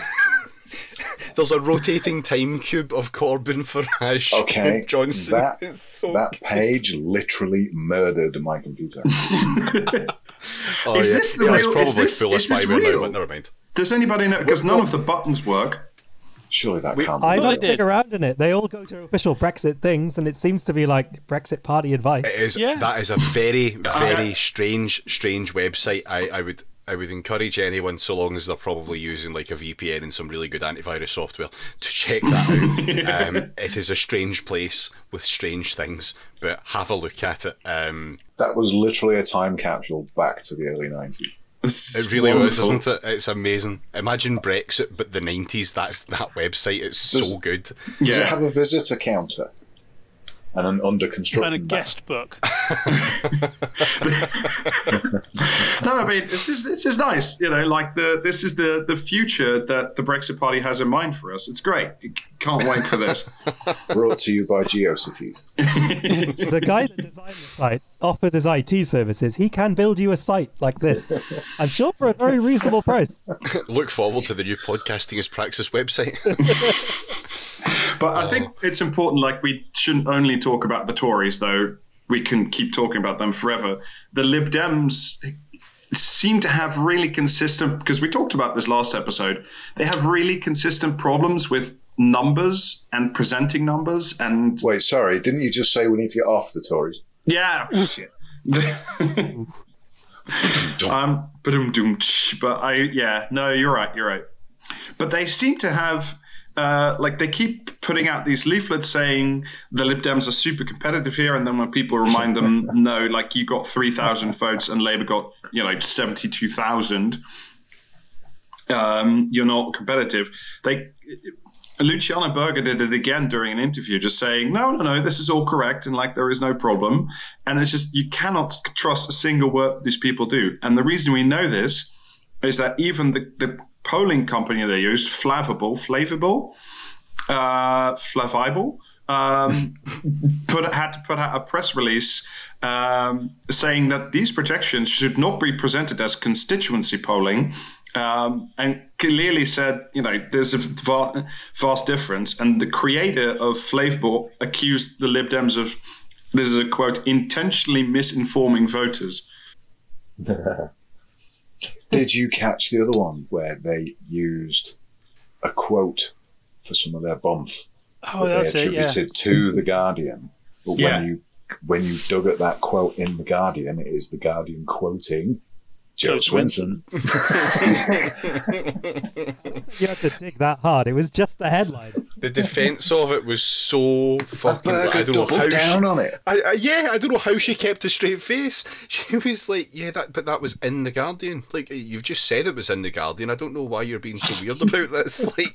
It's, there's a rotating time cube of Corbyn, Farage, Okay, Johnson. that- so that good. page literally murdered my computer. Oh, Is yeah. this the yeah, it's real- probably is this- full of this spyware now, real? but never mind. Does anybody know? Because none of the buttons work. Surely that We- can't. I don't dig around in it. They all go to official Brexit things, and it seems to be like Brexit party advice. It is. Yeah. That is a very, very strange, strange website. I, I would. I would encourage anyone, so long as they're probably using like a VPN and some really good antivirus software, to check that out. um, it is a strange place with strange things, but have a look at it. Um, That was literally a time capsule back to the early 90s. It really was, isn't it? It's amazing. Imagine Brexit, but the nineties. That's that website. It's so Does- good. Does it Yeah. have a visitor counter? And an under construction And a guest book. No, I mean this is this is nice. You know, like the this is the the future that the Brexit Party has in mind for us. It's great. Can't wait for this. Brought to you by GeoCities. the guy that designed the site offers his IT services. He can build you a site like this. I'm sure for a very reasonable price. Look forward to the new podcasting as praxis website. But I think it's important. Like we shouldn't only talk about the Tories, though. We can keep talking about them forever. The Lib Dems seem to have really consistent because we talked about this last episode. They have really consistent problems with numbers and presenting numbers and Wait, sorry, didn't you just say we need to get off the Tories? yeah. um, but I yeah no you're right you're right. But they seem to have. Uh, like they keep putting out these leaflets saying the Lib Dems are super competitive here, and then when people remind them, no, like you got three thousand votes and Labour got you know seventy two thousand, um, you're not competitive. They Luciana Berger did it again during an interview, just saying, no, no, no, this is all correct, and like there is no problem. And it's just you cannot trust a single word these people do. And the reason we know this is that even the, the polling company they used, Flavable, Flavable, uh, Flavible, um, put had to put out a press release um, saying that these projections should not be presented as constituency polling. Um, and clearly said, you know, there's a va- vast difference. And the creator of Flavible accused the Lib Dems of, this is a quote, intentionally misinforming voters. Did you catch the other one where they used a quote for some of their bombs Oh, that that's they it. Yeah. attributed to the Guardian? But Yeah. when you when you dug at that quote in the Guardian, it is the Guardian quoting Jo Jo Swinson. You had to dig that hard. It was just the headline. The defence of it was so fucking. I Berger don't know how down she, on it. I, I, yeah, I don't know how she kept a straight face. She was like, "Yeah, that, but that was in the Guardian. Like you've just said it was in the Guardian. I don't know why you're being so weird about this. Like,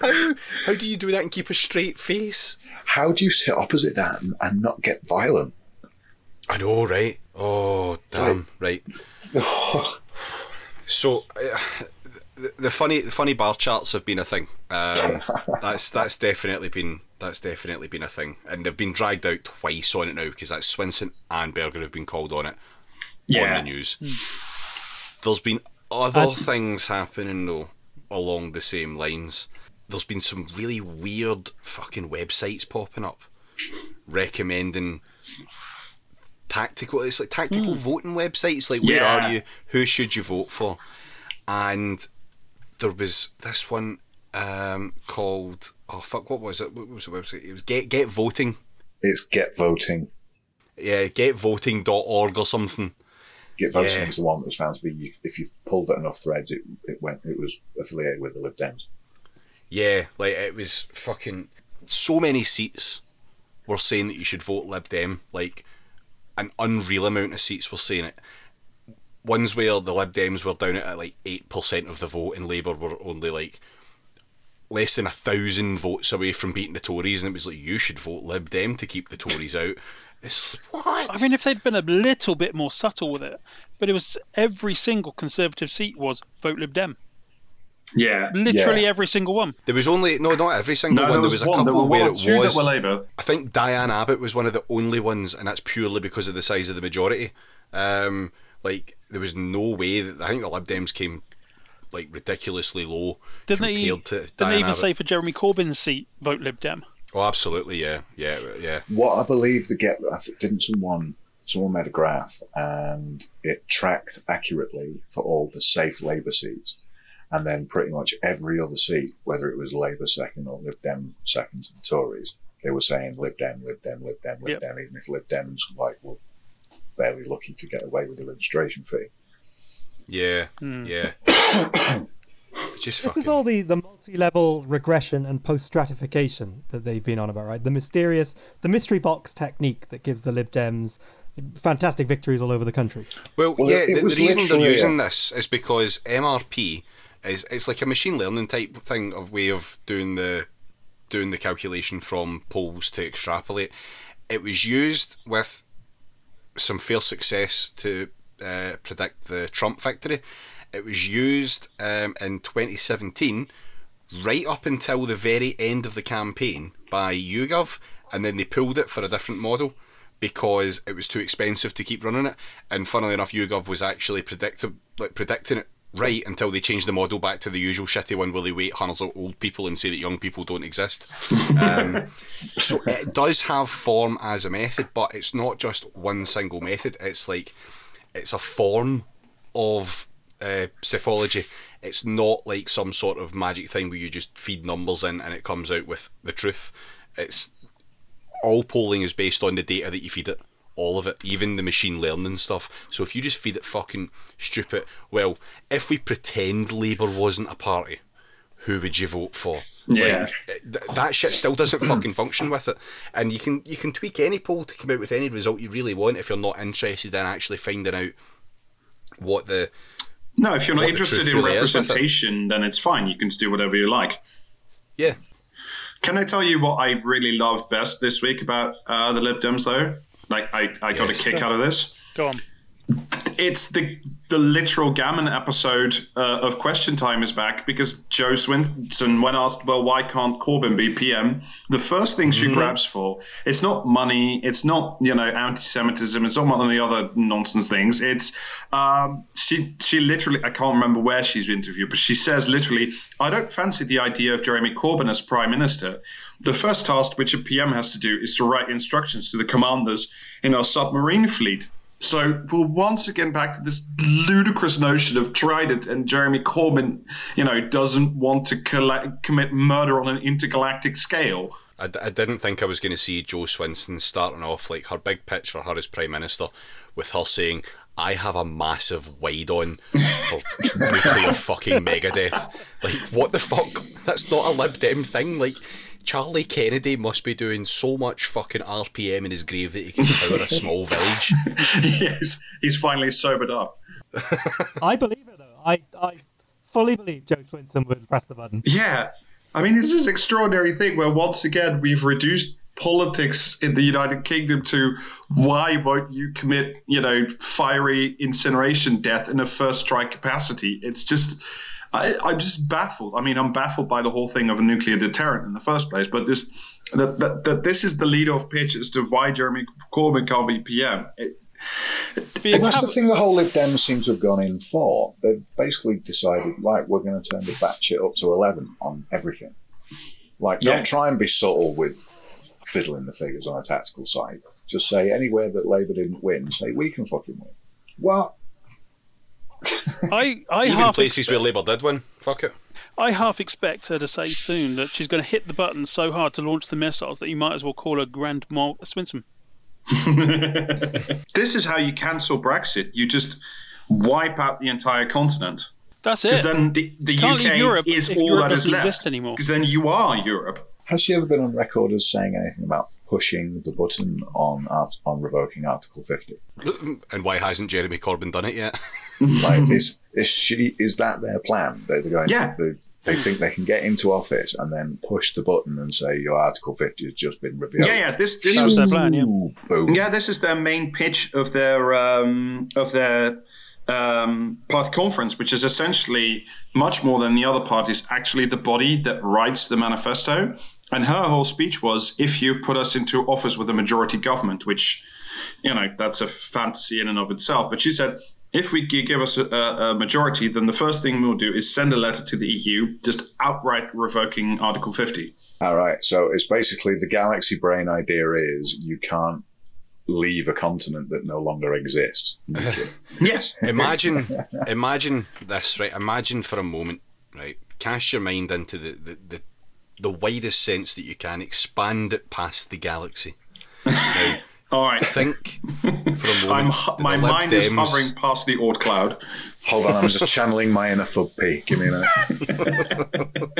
how how do you do that and keep a straight face? How do you sit opposite that and, and not get violent? I know, right? Oh, damn, right. So, uh, the, the funny, the funny bar charts have been a thing. Um, that's that's definitely been that's definitely been a thing, and they've been dragged out twice on it now because that's Swinson and Berger have been called on it on the news. There's been other I'd- things happening though along the same lines. There's been some really weird fucking websites popping up recommending tactical it's like tactical voting websites like where Yeah. are you who should you vote for and there was this one um, called oh fuck what was it what was the website it was get get voting It's get voting. yeah getvoting.org or something Get voting Yeah. was the one that was found to be. If you pulled at enough threads, it, it went. It was affiliated with the Lib Dems. Yeah, like it was fucking so many seats were saying that you should vote Lib Dem, like an unreal amount of seats were saying it. Ones where the Lib Dems were down at like eight percent of the vote and Labour were only like less than a thousand votes away from beating the Tories, and it was like you should vote Lib Dem to keep the Tories out. It's what? I mean, if they'd been a little bit more subtle with it, but it was every single Conservative seat was vote Lib Dem. Yeah. Literally Yeah. every single one. there was only no, not every single No, one. there There was, was, a one. There couple were where one it was. that were Labour. I think Diane Abbott was one of the only ones, and that's purely because of the size of the majority. Um, like there was no way that I think the Lib Dems came like ridiculously low Didn't they, to didn't Diane they even Abbott. say for Jeremy Corbyn's seat, vote Lib Dem? Oh, absolutely, yeah, yeah, yeah. What I believe the get. I think didn't someone someone made a graph and it tracked accurately for all the safe Labour seats, and then pretty much every other seat, whether it was Labour second or Lib Dem second to the Tories, they were saying Lib Dem, Lib Dem, Lib Dem, Lib Yep. Dem, even if Lib Dems like were barely lucky to get away with the registration fee. Yeah, Hmm. yeah. It's just This fucking. is all the, the multi-level regression and post-stratification that they've been on about, right? The mysterious, the mystery box technique that gives the Lib Dems fantastic victories all over the country. Well, Well, yeah, it the, the was reason they're using a- this is because MRP is it's like a machine learning type thing of way of doing the doing the calculation from polls to extrapolate. It was used with some fair success to uh, predict the Trump victory. It was used um, in 2017, right up until the very end of the campaign by YouGov, and then they pulled it for a different model because it was too expensive to keep running it. And funnily enough, YouGov was actually predictive, like predicting it right until they change the model back to the usual shitty one where they wait hundreds of old people and say that young people don't exist. Um, so it does have form as a method, but it's not just one single method. It's like it's a form of uh. It's not like some sort of magic thing where you just feed numbers in and it comes out with the truth. It's all polling is based on the data that you feed it. All of it, even the machine learning stuff. So if you just feed it fucking stupid, well, if we pretend Labour wasn't a party, who would you vote for? Yeah. Like, th- that shit still doesn't fucking function with it. And you can you can tweak any poll to come out with any result you really want if you're not interested in actually finding out what the No, if you're not interested in really with it. representation, then it's fine. You can do whatever you like. yeah Can I tell you what I really loved best this week about uh, the Lib Dems, though? Like, I, I got Yes. a kick out of this. Go on. It's the the literal gammon episode uh, of Question Time is back because Jo Swinson, when asked, well, why can't Corbyn be PM? The first thing she grabs for, it's not money, it's not, you know, anti-Semitism, it's not one of the other nonsense things. It's, um, she, she literally, I can't remember where she's interviewed, but she says literally, I don't fancy the idea of Jeremy Corbyn as Prime Minister. The first task which a PM has to do is to write instructions to the commanders in our submarine fleet. So we're once again back to this ludicrous notion of Trident and Jeremy Corbyn, you know, doesn't want to collect, commit murder on an intergalactic scale. I, d- I didn't think I was going to see Jo Swinson starting off like her big pitch for her as Prime Minister with her saying, I have a massive wide on for nuclear fucking Megadeth. Like, what the fuck? That's not a Lib Dem thing. Like, Charlie Kennedy must be doing so much fucking RPM in his grave that he can power a small village. yes, he's finally sobered up. I believe it though. I I fully believe Jo Swinson would press the button. Yeah. I mean, it's this extraordinary thing where once again we've reduced politics in the United Kingdom to why won't you commit, you know, fiery incineration death in a first strike capacity? It's just. I, I'm just baffled. I mean, I'm baffled by the whole thing of a nuclear deterrent in the first place. But this, that, that, that this is the lead-off pitch as to why Jeremy Corbyn can't be PM. It, And that's the thing the whole Lib Dems seem to have gone in for. They've basically decided, right, we're going to turn the batshit up to 11 on everything. Like, don't try and be subtle with fiddling the figures on a tactical side. Just say anywhere that Labour didn't win, say we can fucking win. What? I, I Even half places expect, where Labour did win. Fuck it. I half expect her to say soon that she's going to hit the button so hard to launch the missiles that you might as well call her Grand Mal Swinson. this is how you cancel Brexit. You just wipe out the entire continent. That's it. Because then the, the UK Europe is all Europe that is left. anymore. Because then you are Europe. Has she ever been on record as saying anything about pushing the button on on revoking Article 50? And why hasn't Jeremy Corbyn done it yet? Like, is is she is that their plan? They're going. Yeah. They, they think they can get into office and then push the button and say your Article 50 has just been revealed. Yeah, yeah. This this That was was their plan, yeah. Boom. yeah. This is their main pitch of their um, of their um, party conference, which is essentially much more than the other parties. Actually, the body that writes the manifesto. And her whole speech was, "If you put us into office with a majority government, which, you know, that's a fantasy in and of itself." But she said, "If we give us a, a majority, then the first thing we'll do is send a letter to the EU, just outright revoking Article 50." All right. So it's basically the galaxy brain idea is you can't leave a continent that no longer exists. Yes. imagine imagine this right imagine for a moment right cast your mind into the, the, the, the widest sense that you can expand it past the galaxy now, All right. think for a moment I'm, hu- my Lib mind is Dems- hovering past the Oort cloud. Hold on, I'm just channeling my inner thug P. Give me a minute.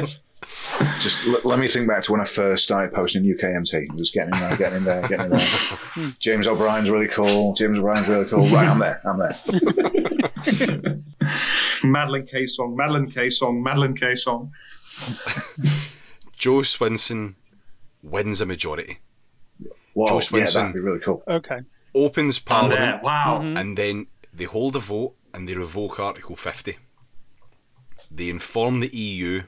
just l- let me think back to when I first started posting in UKMT. Just getting in there, getting in there, getting in there. James O'Brien's really cool. James O'Brien's really cool. Right, I'm there. I'm there. Madeline K song, Madeline K song, Madeline K song. Jo Swinson wins a majority Whoa, Jo yeah, Swinson. that'd be really cool. Okay. opens oh, I'm there. parliament Wow. Mm-hmm. and then they hold a vote and they revoke Article 50 they inform the EU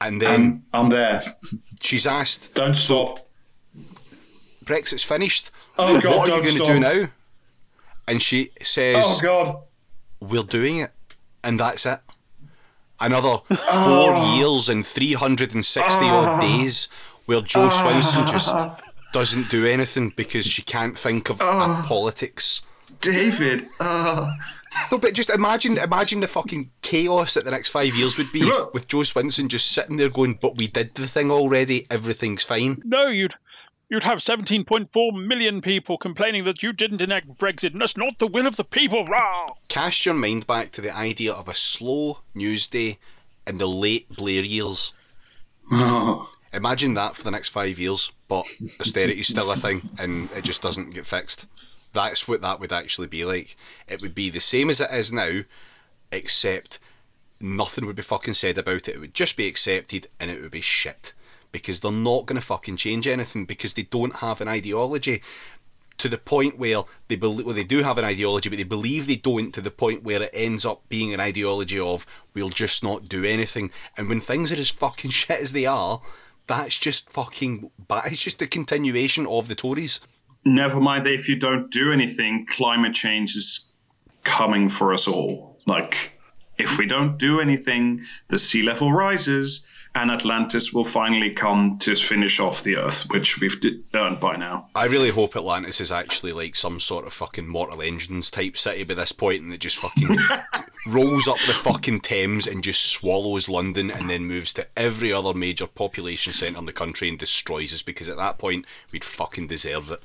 and then I'm, I'm there. she's asked Don't stop. Brexit's finished. Oh, God, what are you going to do now? And she says, Oh, God. "We're doing it, and that's it." Another four ah. years and three hundred and sixty odd ah. days where Jo ah. Swinson just doesn't do anything because she can't think of a politics. David. Uh, No, but just imagine, imagine the fucking chaos that the next five years would be with Jo Swinson just sitting there going, "But we did the thing already. Everything's fine." No, you'd you'd have 17.4 million people complaining that you didn't enact Brexit, and that's not the will of the people. Rah! Cast your mind back to the idea of a slow news day in the late Blair years. Imagine that for the next five years, but austerity's still a thing and it just doesn't get fixed. That's what that would actually be like. It would be the same as it is now, except nothing would be fucking said about it. It would just be accepted and it would be shit. Because they're not going to fucking change anything because they don't have an ideology. to the point where they believe well, they do have an ideology, but they believe they don't to the point where it ends up being an ideology of we'll just not do anything. And when things are as fucking shit as they are, that's just fucking bad. It's just a continuation of the Tories. Never mind if you don't do anything, climate change is coming for us all. Like, if we don't do anything, the sea level rises and Atlantis will finally come to finish off the Earth, which we've d- done by now. I really hope Atlantis is actually like some sort of fucking Mortal Engines type city by this point, and it just fucking rolls up the fucking Thames and just swallows London, and then moves to every other major population centre in the country and destroys us. Because at that point, we'd fucking deserve it.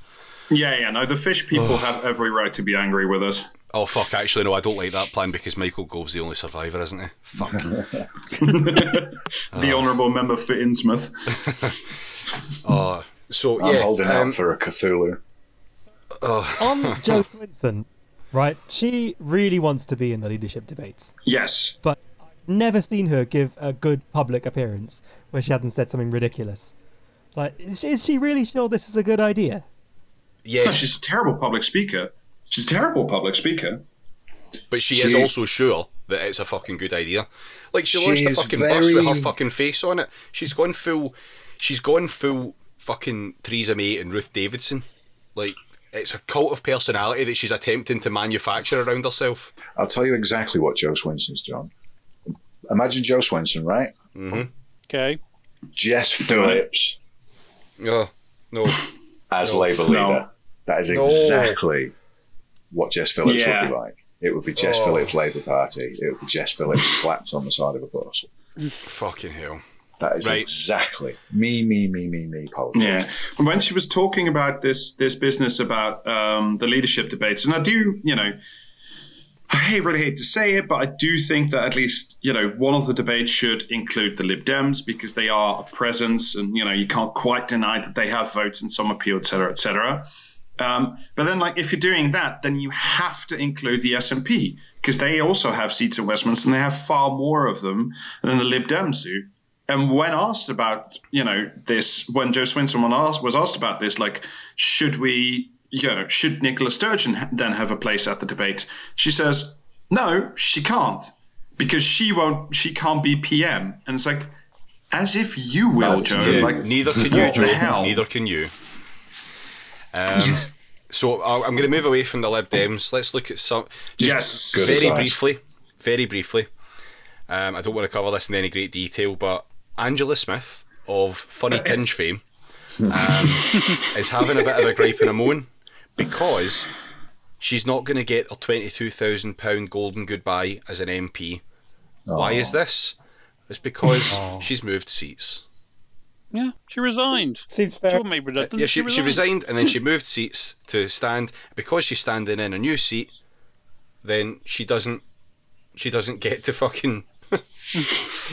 Yeah, yeah, no, the fish people have every right to be angry with us. Oh fuck! Actually, no, I don't like that plan because Michael Gove's the only survivor, isn't he? Fuck. The honourable member for Innsmouth. Oh, so I'm yeah. holding um, out for a Cthulhu. On Jo Swinson, right? She really wants to be in the leadership debates, Yes. but I've never seen her give a good public appearance where she hasn't said something ridiculous. Like, is, is she really sure this is a good idea? No, yes, she's a terrible public speaker. She's a terrible public speaker. but she, is also sure that it's a fucking good idea. Like she She launched a is fucking bus with her fucking face on it. She's gone full. She's gone full fucking Theresa May and Ruth Davidson. Like it's a cult of personality that she's attempting to manufacture around herself. I'll tell you exactly what Jo Swinson's done. Imagine Jo Swinson, right? Mm-hmm. Okay. Jess Phillips Oh no, as No. Labour leader. No. That is No. Exactly what Jess Phillips Yeah. would be like. It would be Jess Oh. Phillips Labour Party. It would be Jess Phillips slapped on the side of a bus. fucking hell. That is Right. exactly me, me, me, me, me politics. Yeah, and when she was talking about this this business about um, the leadership debates, and I do, you know, I really hate to say it, but I do think that at least you know one of the debates should include the Lib Dems because they are a presence, and you know you can't quite deny that they have votes in some appeal, et cetera, et cetera. Um, but then, like, if you're doing that, then you have to include the SNP because they also have seats in Westminster, and they have far more of them than the Lib Dems do. And when asked about, you know, this, when Jo Swinson was asked, was asked about this, like, should we, you know, should Nicola Sturgeon then have a place at the debate? She says, no, she can't, because she won't, she can't be PM. And it's like, as if you will, No, Jo. Yeah, Like, neither can you, Jo. Neither can you. Um, so I'll- I'm going to move away from the Lib Dems. Let's look at some. Just Yes. Very advice. briefly. Very briefly. Um, I don't want to cover this in any great detail, but Angela Smith of Funny Tinge fame um, is having a bit of a gripe and a moan because she's not going to get her £22,000 golden goodbye as an MP. Why is this? It's because she's moved seats. Yeah, she resigned. Seems uh, She fair. wasn't made redundant. Yeah, she, she resigned. resigned and then she moved seats to stand. Because she's standing in a new seat, then she doesn't she doesn't get to fucking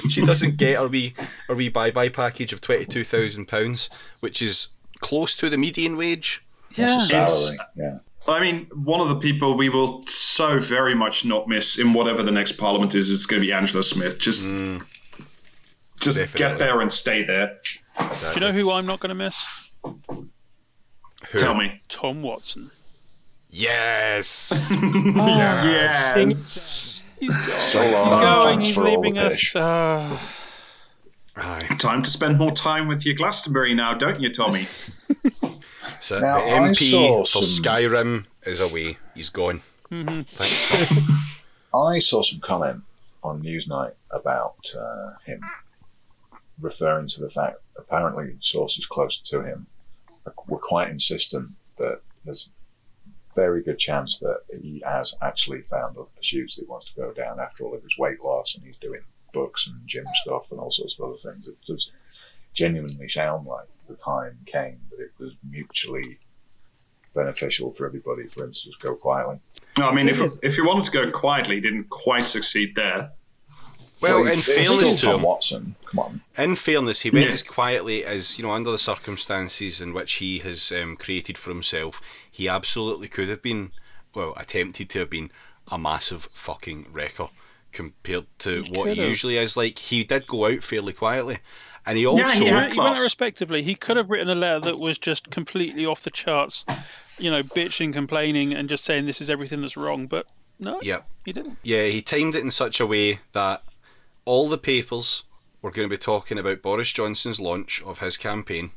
she doesn't get her wee her wee bye bye package of twenty two thousand pounds, which is close to the median wage. Yeah. salary. Yeah. I mean, one of the people we will so very much not miss in whatever the next parliament is, it's going to be Angela Smith. Just, mm. just Definitely. get there and stay there. Do you know who I'm not going to miss? Who? Tell me. Tom Watson. Yes. Yeah. He's going. So long. He's Oh, going. Thanks He's for all the leaving us. Uh, Aye. Time to spend more time with your Glastonbury now, don't you, Tommy? So Now, the MP saw for Skyrim is away. He's gone. Mm-hmm. Thank I saw some comment on Newsnight about uh, him, referring to the fact apparently sources close to him were quite insistent that there's a very good chance that he has actually found other pursuits that he wants to go down after all of his weight loss and he's doing books and gym stuff and all sorts of other things. It does genuinely sound like the time came that it was mutually beneficial for everybody for him to just go quietly. No, I mean, if, Thing if he wanted to go quietly, he didn't quite succeed there. Well, in he's- he's fairness to Tom him, Watson. Come on. in fairness, he went Yeah. as quietly as you know under the circumstances in which he has um, created for himself. He absolutely could have been, well, attempted to have been a massive fucking wrecker compared to what could he have. usually is. Like he did go out fairly quietly, and he also he had- Even class. respectively, he could have written a letter that was just completely off the charts, you know, bitching, complaining, and just saying this is everything that's wrong. But no, Yep. he didn't. Yeah, he timed it in such a way that all the papers were going to be talking about Boris Johnson's launch of his campaign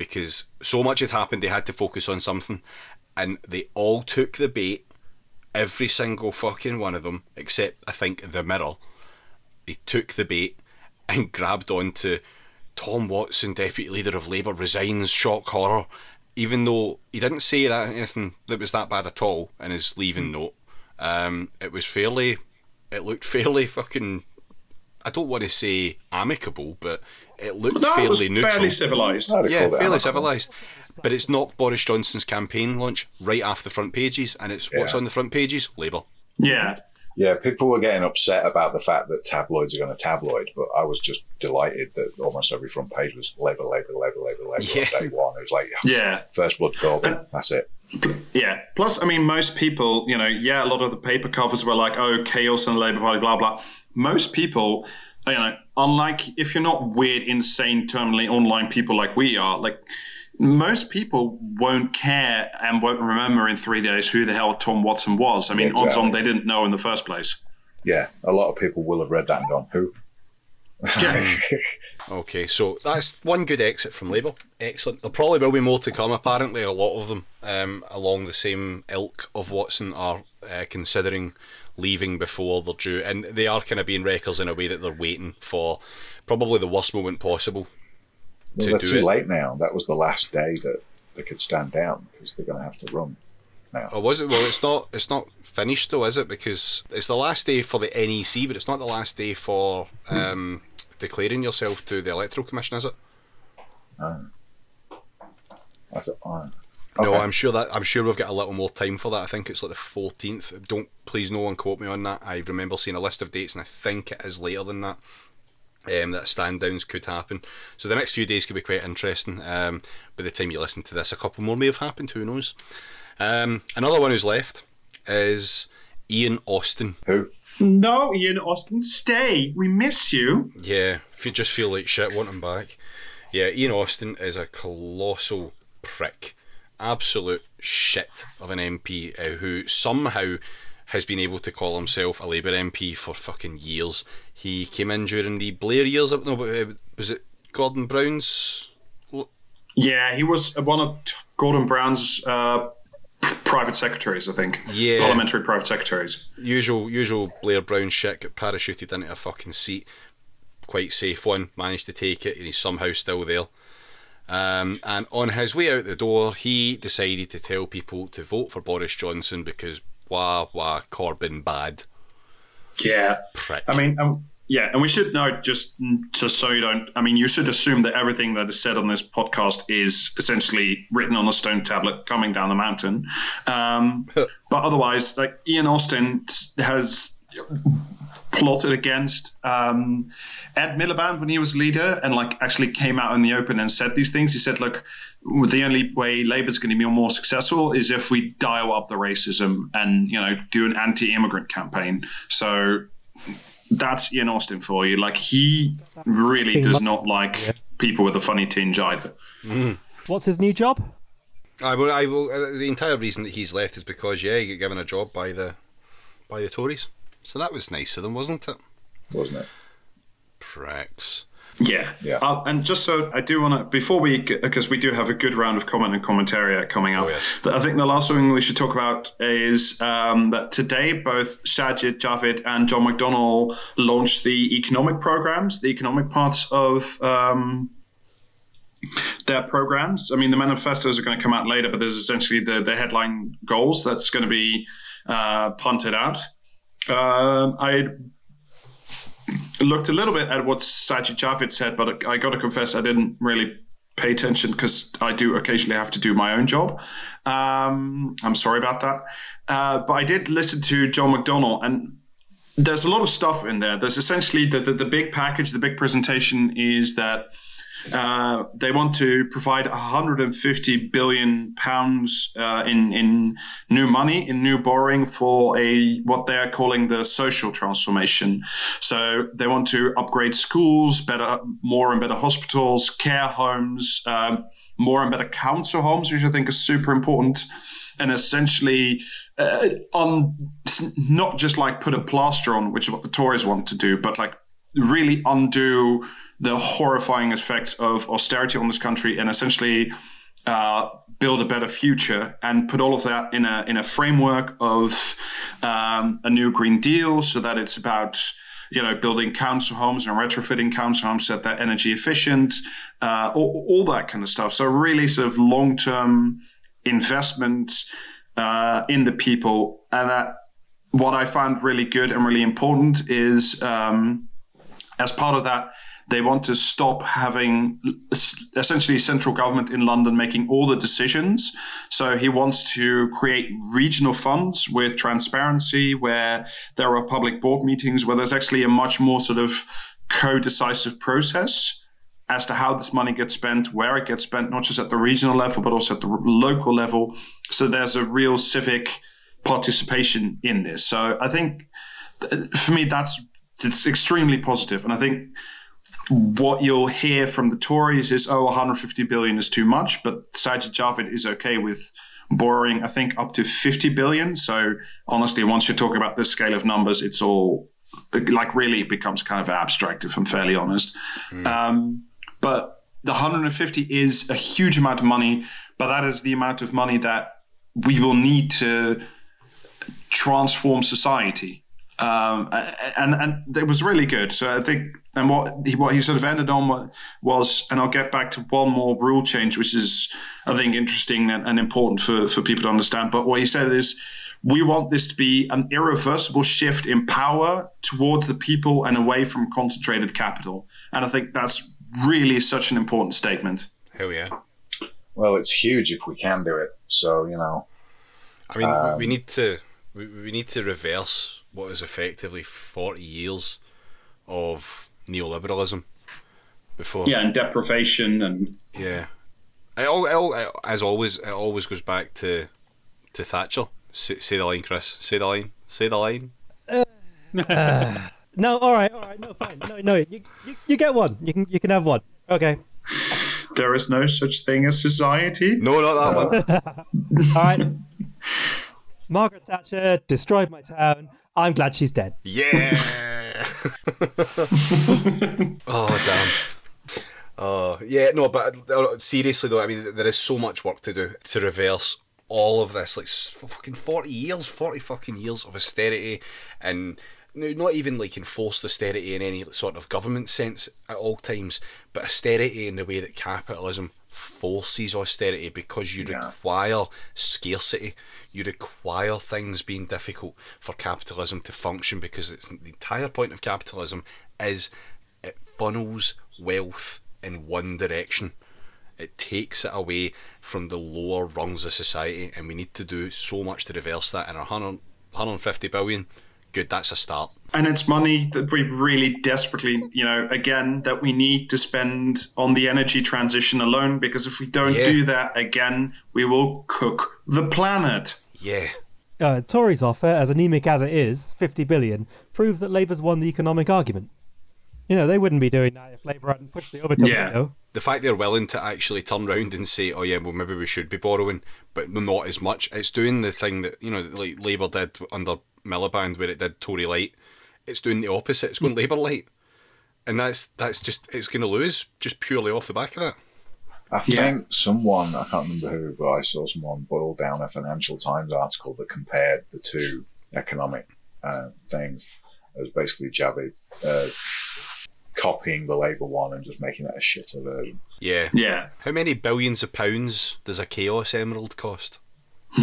because so much had happened, they had to focus on something, and they all took the bait. Every single fucking one of them, except I think the Mirror, they took the bait and grabbed onto Tom Watson, deputy leader of Labour, resigns. Shock horror. Even though he didn't say that anything that was that bad at all in his leaving note, um, it was fairly. It looked fairly fucking. I don't want to say amicable, but it looked No, it was fairly neutral. fairly civilized. Yeah, fairly civilized. But it's not Boris Johnson's campaign launch right off the front pages, and it's what's on the front pages? Labour. Yeah. Yeah, people were getting upset about the fact that tabloids are going to tabloid, but I was just delighted that almost every front page was Labour, Labour, Labour, Labour, Labour Yeah. on day one. It was like, Yeah. first blood Corbyn, that's it. Yeah. Plus, I mean, most people, you know, yeah, a lot of the paper covers were like, oh, chaos and Labour Party, blah, blah. Most people, you know, unlike if you're not weird, insane, terminally online people like we are, like, most people won't care and won't remember in three days who the hell Tom Watson was. I mean, odds on they didn't know in the first place. Yeah, a lot of people will have read that and gone, who? Yeah. Okay, so that's one good exit from Labour. Excellent. There probably will be more to come. Apparently, a lot of them um, along the same ilk of Watson are uh, considering leaving before they're due, and they are kind of being wreckers in a way that they're waiting for probably the worst moment possible Well, to they're do too it. late now. That was the last day that they could stand down because they're going to have to run now. Or was it? Well, it's not. It's not finished though, is it? Because it's the last day for the NEC, but it's not the last day for um, declaring yourself to the Electoral Commission, is it? I thought, oh, No. I'm sure that I'm sure we've got a little more time for that. I think it's like the 14th. Don't please no one quote me on that. I remember seeing a list of dates, and I think it is later than that. Um, that stand downs could happen. So the next few days could be quite interesting. Um, by the time you listen to this, a couple more may have happened. Who knows? Um, another one who's left is Ian Austin. Who? no, Ian Austin, stay. We miss you. Yeah, if you just feel like shit, want him back. Yeah, Ian Austin is a colossal prick. Absolute shit of an MP uh, who somehow has been able to call himself a Labour MP for fucking years. He came in during the Blair years. No, but uh, was it Gordon Brown's? Yeah, he was one of Gordon Brown's uh, private secretaries, I think. Yeah. Parliamentary private secretaries. Usual, usual Blair Brown shit. Got parachuted into a fucking seat. Quite safe one. Managed to take it, and he's somehow still there. Um, and on his way out the door, he decided to tell people to vote for Boris Johnson because wah wah Corbyn bad Yeah. prick. I mean, um, yeah, and we should know just to so you don't. I mean, you should assume that everything that is said on this podcast is essentially written on a stone tablet coming down the mountain. Um, but otherwise, like Ian Austin has plotted against um, Ed Miliband when he was leader, and like actually came out in the open and said these things. He said, "Look, the only way Labour's going to be more successful is if we dial up the racism and you know do an anti-immigrant campaign." So that's Ian Austin for you. Like he really does not like people with a funny tinge either. What's his new job? I will. I will. Uh, the entire reason that he's left is because yeah, he got given a job by the by the Tories. So that was nice of them, wasn't it? wasn't it? Pricks. Yeah, Yeah. Uh, and just so I do want to before we because we do have a good round of comment and commentary coming up. Oh, yes. I think the last thing we should talk about is um, that today both Sajid Javid and John McDonnell launched the economic programs, the economic parts of. Um, their programs. I mean, the manifestos are going to come out later, but there's essentially the, the headline goals that's going to be uh, punted out. Um, I looked a little bit at what Sajid Javid said, but I got to confess I didn't really pay attention because I do occasionally have to do my own job. Um, I'm sorry about that. Uh, but I did listen to John McDonnell, and there's a lot of stuff in there. There's essentially the, the, the big package, the big presentation is that Uh, they want to provide 150 billion pounds uh, in in new money, in new borrowing for a what they are calling the social transformation. So they want to upgrade schools, better, more and better hospitals, care homes, um, more and better council homes, which I think is super important and essentially uh, on not just like put a plaster on, which is what the Tories want to do, but like really undo the horrifying effects of austerity on this country and essentially uh, build a better future and put all of that in a in a framework of um, a new Green Deal, so that it's about you know building council homes and retrofitting council homes so that they're energy efficient, uh, all, all that kind of stuff. So really sort of long term investment uh, in the people. And what I found really good and really important is um, as part of that, they want to stop having essentially central government in London making all the decisions. So he wants to create regional funds with transparency, where there are public board meetings, where there's actually a much more sort of co decisive process as to how this money gets spent, where it gets spent, not just at the regional level, but also at the local level. So there's a real civic participation in this. So I think uh, for me, that's it's extremely positive. And I think what you'll hear from the Tories is, oh, 150 billion is too much, but Sajid Javid is okay with borrowing, I think, up to 50 billion. So honestly, once you talk about this scale of numbers, it's all like really it becomes kind of abstract, if I'm fairly honest. Mm. Um, but the 150 is a huge amount of money, but that is the amount of money that we will need to transform society. Um, and and it was really good. So I think, and what he what he sort of ended on was, and I'll get back to one more rule change, which is I think interesting and, and important for for people to understand. But what he said is, we want this to be an irreversible shift in power towards the people and away from concentrated capital. And I think that's really such an important statement. Hell yeah. Well, it's huge if we can do it. So you know. I mean, um, we need to we, we need to reverse what is effectively forty years of neoliberalism before. Yeah, and deprivation and. Yeah, it all, it all, it, as always, it always goes back to to Thatcher. Say, say the line, Chris. Say the line. Say the line. Uh, uh, no, all right, all right, no, fine, no, no, you, you, you get one. You can, you can have one. Okay. There is no such thing as society. No, not that one. all right. Margaret Thatcher destroyed my town. I'm glad she's dead. Yeah. oh damn. Oh yeah, no, but uh, seriously though, I mean, there is so much work to do to reverse all of this, like fucking forty years, forty fucking years of austerity and not even like enforced austerity in any sort of government sense at all times, but austerity in the way that capitalism forces austerity because you yeah. require scarcity. You require things being difficult for capitalism to function because it's the entire point of capitalism is it funnels wealth in one direction. It takes it away from the lower rungs of society, and we need to do so much to reverse that. And our 100, 150 billion good. That's a start. And it's money that we really desperately, you know, again, that we need to spend on the energy transition alone, because if we don't yeah. do that again, we will cook the planet. Yeah. Uh, Tories' offer, as anemic as it is, 50 billion, proves that Labour's won the economic argument. You know, they wouldn't be doing that if Labour hadn't pushed the Overton yeah. window. The fact they're willing to actually turn around and say, oh, yeah, well, maybe we should be borrowing, but not as much. It's doing the thing that, you know, like Labour did under Miliband where it did Tory light, it's doing the opposite. It's going Labour light, and that's that's just it's going to lose just purely off the back of that. I yeah. think someone I can't remember who, but I saw someone boil down a Financial Times article that compared the two economic uh, things. It was basically Javid uh, copying the Labour one and just making that a shitter version. Yeah, yeah. How many billions of pounds does a Chaos Emerald cost?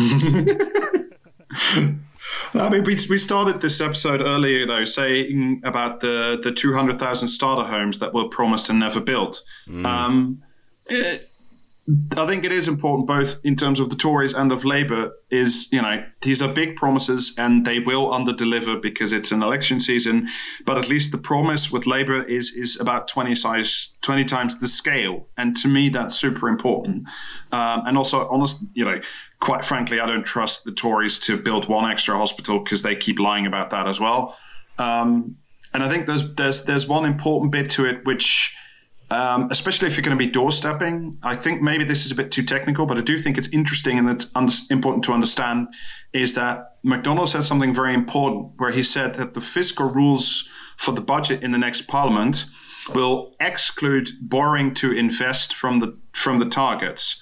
I mean, we, we started this episode earlier, though, saying about the, the 200,000 starter homes that were promised and never built. Mm. Um, it, I think it is important, both in terms of the Tories and of Labour, is you know these are big promises and they will underdeliver because it's an election season. But at least the promise with Labour is is about twenty size, twenty times the scale, and to me that's super important. Um, and also, honest, you know, quite frankly, I don't trust the Tories to build one extra hospital because they keep lying about that as well. Um, and I think there's there's there's one important bit to it which um, especially if you're going to be doorstepping. I think maybe this is a bit too technical, but I do think it's interesting and it's un- important to understand is that McDonnell said something very important where he said that the fiscal rules for the budget in the next parliament will exclude borrowing to invest from the from the targets.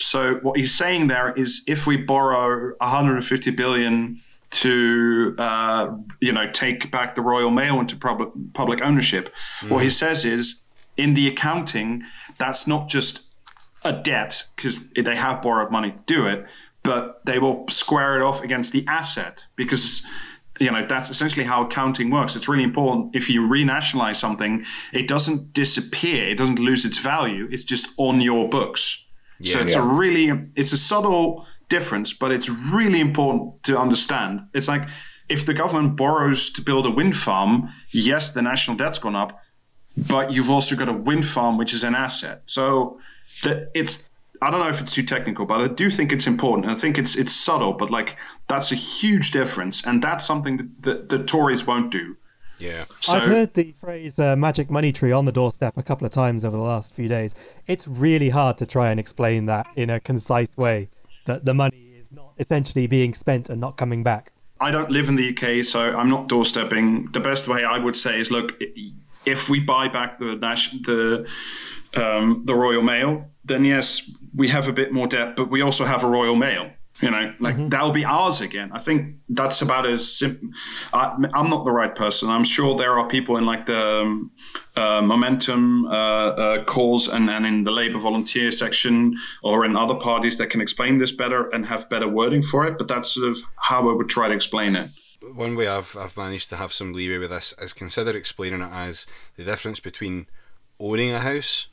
So what he's saying there is if we borrow 150 billion to uh, you know take back the Royal Mail into public public ownership, mm. what he says is in the accounting, that's not just a debt because they have borrowed money to do it, but they will square it off against the asset because you know that's essentially how accounting works it's really important if you renationalize something it doesn't disappear it doesn't lose its value it's just on your books yeah, so it's yeah. a really it's a subtle difference but it's really important to understand it's like if the government borrows to build a wind farm yes the national debt's gone up but you've also got a wind farm, which is an asset. So that it's I don't know if it's too technical, but I do think it's important. I think it's it's subtle, but like that's a huge difference, and that's something that the, the Tories won't do. Yeah. So, I've heard the phrase uh, "magic money tree" on the doorstep a couple of times over the last few days. It's really hard to try and explain that in a concise way. That the money is not essentially being spent and not coming back. I don't live in the UK, so I'm not doorstepping. The best way I would say is, look, if we buy back the the um, the Royal Mail, then yes, we have a bit more debt, but we also have a Royal Mail. You know, like mm-hmm. that'll be ours again. I think that's about as simple. I, am not the right person. I'm sure there are people in like the um, uh, momentum uh, uh, calls and, and in the Labour volunteer section or in other parties that can explain this better and have better wording for it. But that's sort of how I would try to explain it one way I've I've managed to have some leeway with this is consider explaining it as the difference between owning a house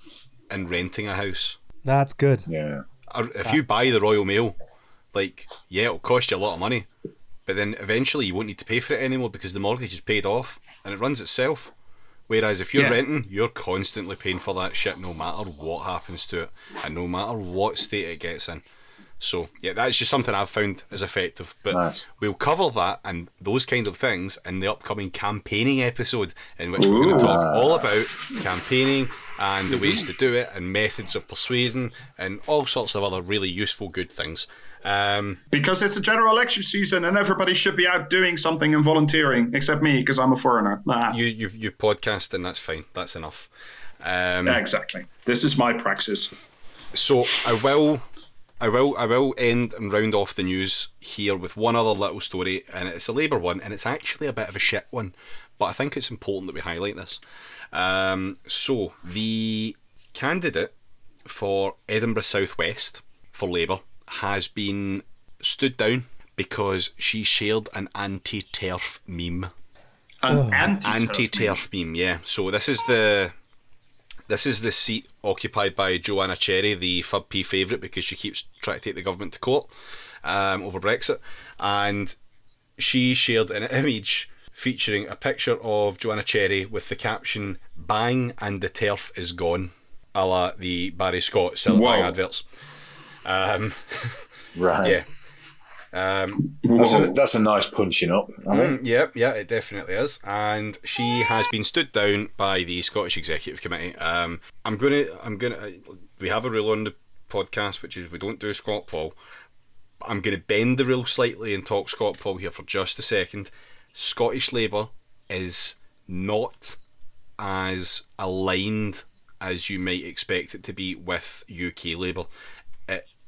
and renting a house. That's good. Yeah. If you buy the Royal Mail, like yeah, it'll cost you a lot of money, but then eventually you won't need to pay for it anymore because the mortgage is paid off and it runs itself. Whereas if you're yeah. renting, you're constantly paying for that shit no matter what happens to it and no matter what state it gets in. So yeah, that's just something I've found as effective. But nice. we'll cover that and those kinds of things in the upcoming campaigning episode, in which Ooh. we're going to talk all about campaigning and the ways mm-hmm. to do it and methods of persuasion and all sorts of other really useful good things. Um, because it's a general election season and everybody should be out doing something and volunteering, except me because I'm a foreigner. Nah. You you you podcast and that's fine. That's enough. Um, yeah, exactly. This is my praxis. So I will I will I will end and round off the news here with one other little story, and it's a Labour one, and it's actually a bit of a shit one, but I think it's important that we highlight this. Um, so the candidate for Edinburgh Southwest for Labour has been stood down because she shared an anti turf meme. An oh. anti turf anti-TERF meme. meme, yeah. So this is the this is the seat occupied by Joanna Cherry, the FBPE favourite, because she keeps trying to take the government to court um, over Brexit. And she shared an image featuring a picture of Joanna Cherry with the caption "Bang and the turf is gone," a la the Barry Scott Cillit Bang adverts. Um, right. Yeah. Um, that's, a, that's a nice punching up. Mm, yeah, yeah, it definitely is. And she has been stood down by the Scottish Executive Committee. Um, I'm gonna, I'm gonna. We have a rule on the podcast, which is we don't do Scotpol. I'm gonna bend the rule slightly and talk Scotpol here for just a second. Scottish Labour is not as aligned as you might expect it to be with UK Labour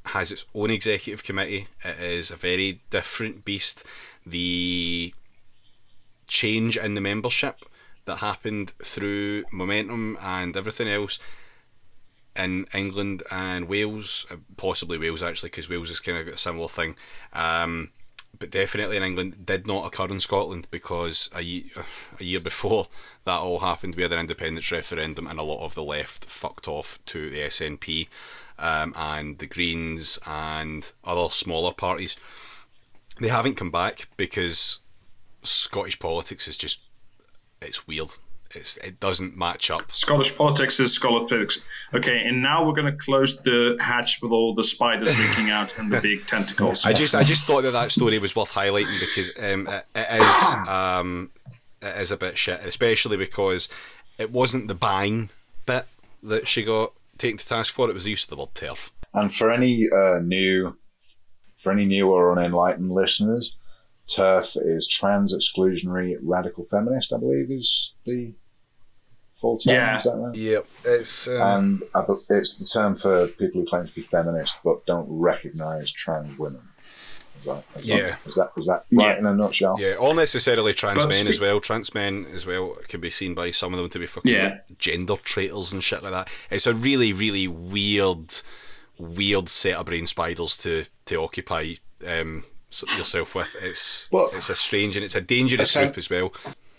has its own executive committee. It is a very different beast. The change in the membership that happened through momentum and everything else in England and Wales, uh, possibly Wales actually, because Wales is kind of got a similar thing. Um, but definitely in England, did not occur in Scotland because a year, a year before that all happened, we had an independence referendum, and a lot of the left fucked off to the SNP um, and the Greens and other smaller parties. They haven't come back because Scottish politics is just it's weird. It's, it doesn't match up. Scottish politics is Scottish politics. Okay, and now we're going to close the hatch with all the spiders leaking out and the big tentacles. I just I just thought that that story was worth highlighting because um, it, it is um, it is a bit shit, especially because it wasn't the bang bit that she got taken to task for. It was the use of the word turf. And for any uh, new, for any new or unenlightened listeners, turf is trans exclusionary radical feminist. I believe is the full term. Yeah. Is that right? Yep, it's um, And it's the term for people who claim to be feminist but don't recognise trans women. Is that, is Yeah. That, is that is that right Yeah. in a nutshell? yeah, all necessarily trans But men as well. Trans men as well can be seen by some of them to be fucking Yeah. gender traitors and shit like that. It's a really really weird, weird set of brain spiders to to occupy. Um, yourself with it's Well, it's a strange and it's a dangerous okay. group as well.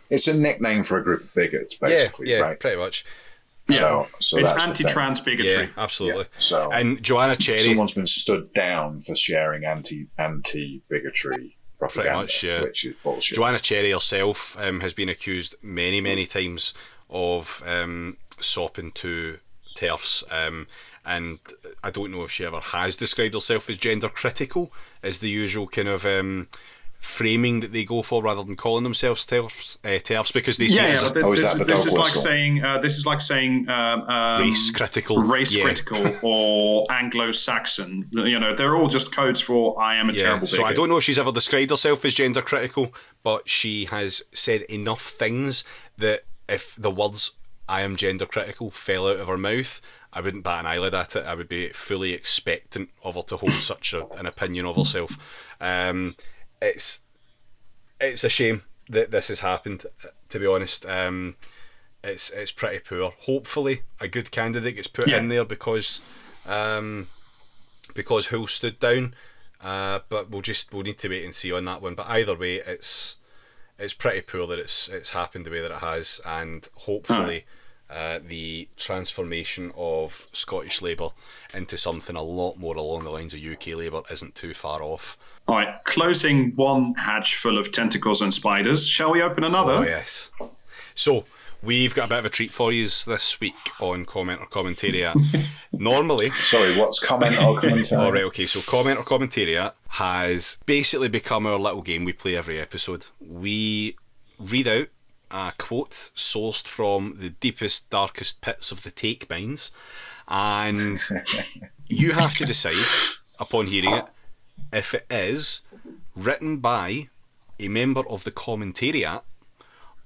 It's a nickname for a group of bigots, basically, yeah, yeah, right? pretty much. So, so it's that's anti-trans bigotry. Yeah, absolutely. Yeah, so- and Joanna Cherry, Someone's been stood down for sharing anti anti bigotry propaganda, much, yeah. which is bullshit. Joanna Cherry herself um, has been accused many, many times of um, sopping to TERFs. Um, and I don't know if she ever has described herself as gender critical, as the usual kind of um, framing that they go for rather than calling themselves TERFs, uh, TERFs because they see Yeah, it yeah, as but th- Oh, this, the this is like whistle? saying uh, this is like saying um, um, race critical. race yeah. critical or Anglo-Saxon. You know, they're all just codes for I am a Yeah, terrible so bigot. I don't know if she's ever described herself as gender critical, but she has said enough things that if the words "I am gender critical" fell out of her mouth, I wouldn't bat an eyelid at it. I would be fully expectant of her to hold such a, an opinion of herself. Um, it's it's a shame that this has happened. To be honest, um, it's it's pretty poor. Hopefully, a good candidate gets put Yeah. in there because um, because Hull stood down. Uh, but we'll just we'll need to wait and see on that one. But either way, it's it's pretty poor that it's it's happened the way that it has, and hopefully. Uh, the transformation of Scottish Labour into something a lot more along the lines of UK Labour isn't too far off. All right, closing one hatch full of tentacles and spiders. Shall we open another? Oh yes. So we've got a bit of a treat for you this week on comment or commentaria. Normally, Sorry, what's comment or Commentaria? All right, okay. So, comment or commentaria has basically become our little game we play every episode. We read out a quote sourced from the deepest, darkest pits of the take mines, and you have to decide upon hearing it if it is written by a member of the commentariat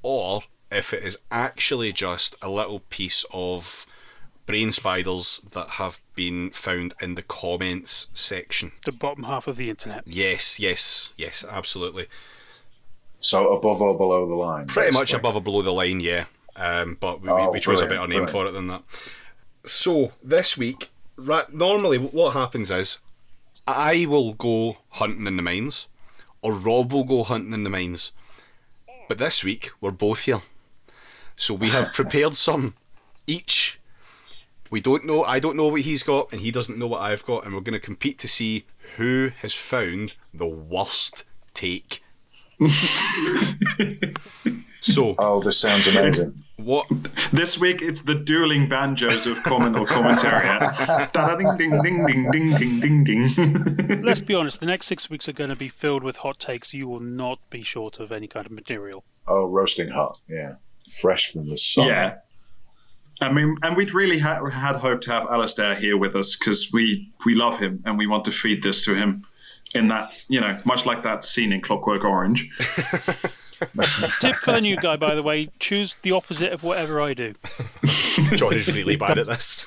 or if it is actually just a little piece of brain spiders that have been found in the comments section. The bottom half of the internet. Yes, yes, yes, absolutely. So above or below the line? Pretty much above or below the line, yeah. Um, but we, Oh, we chose a better name for it than that. So this week, right, normally what happens is I will go hunting in the mines, or Rob will go hunting in the mines. But this week we're both here, so we have prepared some each. We don't know. I don't know what he's got, and he doesn't know what I've got, and we're going to compete to see who has found the worst take. so Oh, this sounds amazing. what? This week it's the dueling banjos of comment or commentary. Ding ding ding ding ding ding ding ding. Let's be honest, the next six weeks are going to be filled with hot takes. You will not be short of any kind of material. Oh, roasting hot. Yeah, fresh from the sun. yeah. I mean, and we'd really ha- had hoped to have Alistair here with us because we we love him and we want to feed this to him. In that, you know, much like that scene in Clockwork Orange. Tip for the new guy, by the way, choose the opposite of whatever I do. John is really bad at this.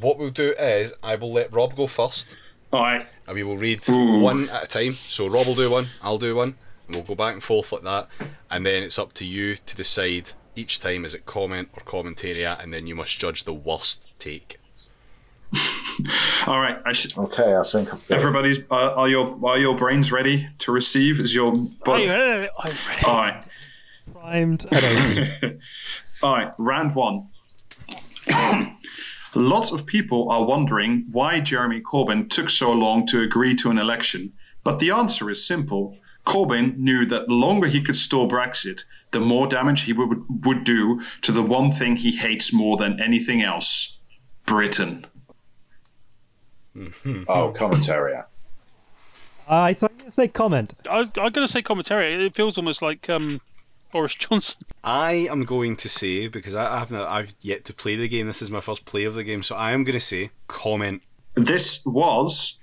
what we'll do is I will let Rob go first, All right. and we will read Ooh. one at a time. So Rob will do one, I'll do one, and we'll go back and forth like that. And then it's up to you to decide each time is it comment or commentaria, and then you must judge the worst take. All right. I should, Okay, I think I've got everybody's uh, are your are your brains ready to receive? Is your but, I, I read. all right. Primed. All right, round one. Lots of people are wondering why Jeremy Corbyn took so long to agree to an election, but the answer is simple. Corbyn knew that the longer he could stall Brexit, the more damage he would, would do to the one thing he hates more than anything else Britain. Oh, commentary. I thought you were going to say comment. I, I'm going to say commentary. It feels almost like um, Boris Johnson. I am going to say because I, I've not, I've yet to play the game. This is my first play of the game, so I am going to say comment. This was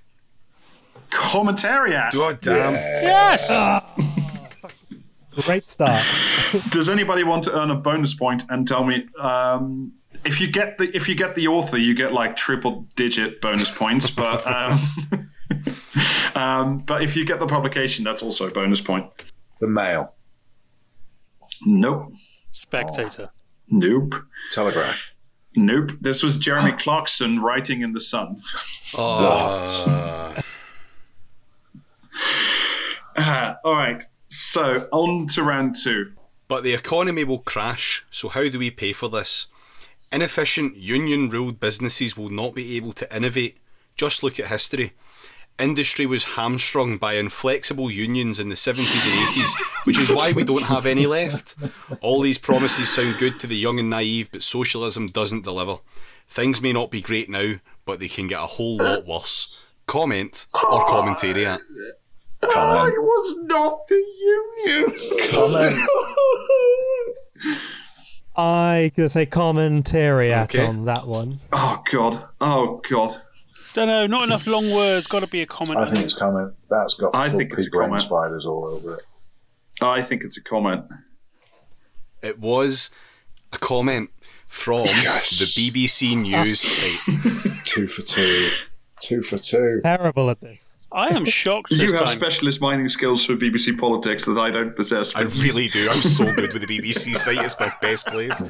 Commentariat. God damn! Yes. Great start. Does anybody want to earn a bonus point and tell me um, if you get the if you get the author, you get like triple digit bonus points, but um, um, but if you get the publication, that's also a bonus point. The Mail, Nope, Spectator. nope, Telegraph, nope. This was Jeremy Clarkson writing in the Sun. Oh, Uh, all right, so on to round two. but the economy will crash. So how do we pay for this? Inefficient union-ruled businesses will not be able to innovate. Just look at history. Industry was hamstrung by inflexible unions in the 70s and 80s, which is why we don't have any left. All these promises sound good to the young and naive, but socialism doesn't deliver. Things may not be great now, but they can get a whole lot worse. Comment or commentariat. comment, was not the union. comment. I going to say commentary Okay. on that one. Oh god. Oh god. Don't know. Not enough long words. Got to be a comment. I think it's comment. That's got I full think it's a comment. spiders all over it. I think it's a comment. It was a comment from Yes. the BBC News ah. site. Two for two. Two for two. Terrible at this. I am shocked. You big have time. specialist mining skills for BBC politics that I don't possess. I really do. I'm so good with the BBC site. It's my best place.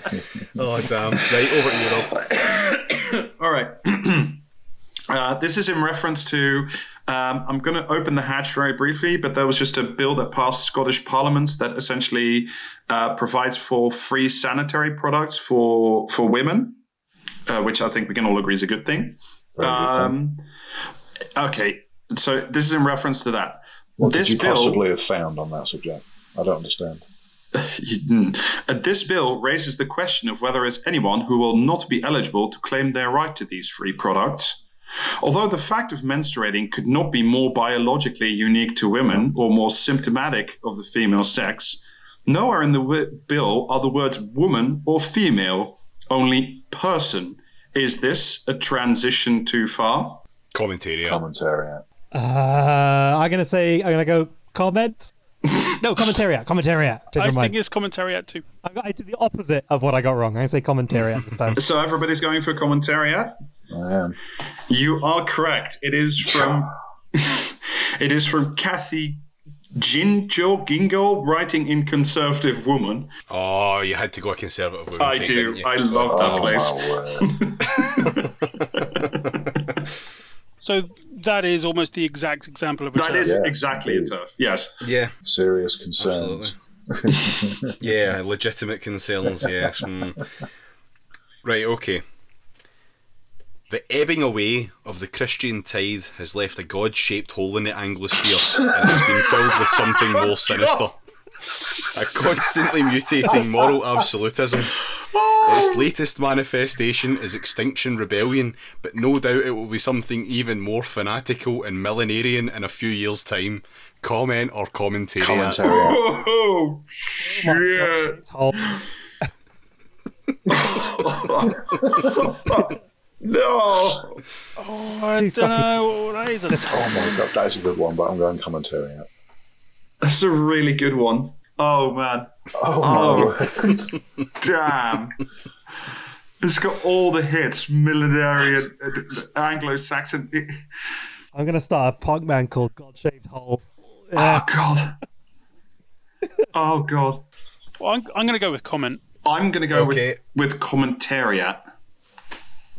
Oh damn! Right over to you, Rob. All right. Uh, this is in reference to. Um, I'm going to open the hatch very briefly, but there was just a bill that passed Scottish Parliament that essentially uh, provides for free sanitary products for for women, uh, which I think we can all agree is a good thing. Very good thing. Um, okay, so this is in reference to that. What this could you bill- possibly have found on that subject? I don't understand. Uh, this bill raises the question of whether is anyone who will not be eligible to claim their right to these free products. Although the fact of menstruating could not be more biologically unique to women or more symptomatic of the female sex, nowhere in the wi- bill are the words woman or female, only person. Is this a transition too far? Commentariat. Commentary. Uh, I'm going to say, I'm going to go comment. no, commentariat. Commentariat. Change I my mind. think it's commentary at two. I, got, I did the opposite of what I got wrong. I'm going say commentariat this time. So everybody's going for commentariat? I am. You are correct. It is from it is from Kathy Ginjo Gingo, writing in Conservative Woman. Oh, you had to go a conservative woman. I take, do. I love that Oh, place. My word. So that is almost the exact example of a That term. is Yeah. exactly a turf. Yes. Yeah, Serious concerns. yeah, legitimate concerns. Yes. mm. Right. Okay. The ebbing away of the Christian tide has left a God-shaped hole in the Anglosphere, and it's been filled with something more sinister. A constantly mutating moral absolutism. Its latest manifestation is Extinction Rebellion, but no doubt it will be something even more fanatical and millenarian in a few years' time. Comment or commentary. Commentary. Oh, oh shit! It's whole- No. Oh, I Too don't know. That is a Oh my god, that is a good one, but I'm going commentary. That's a really good one. Oh man. Oh, Oh. no. Damn. It's got all the hits, millenarian, uh, Anglo-Saxon. I'm going to start a punk band called God Shaped Hole. Oh god. Oh god. Well, I'm, I'm going to go with comment. I'm gonna go Okay. with with commentariat.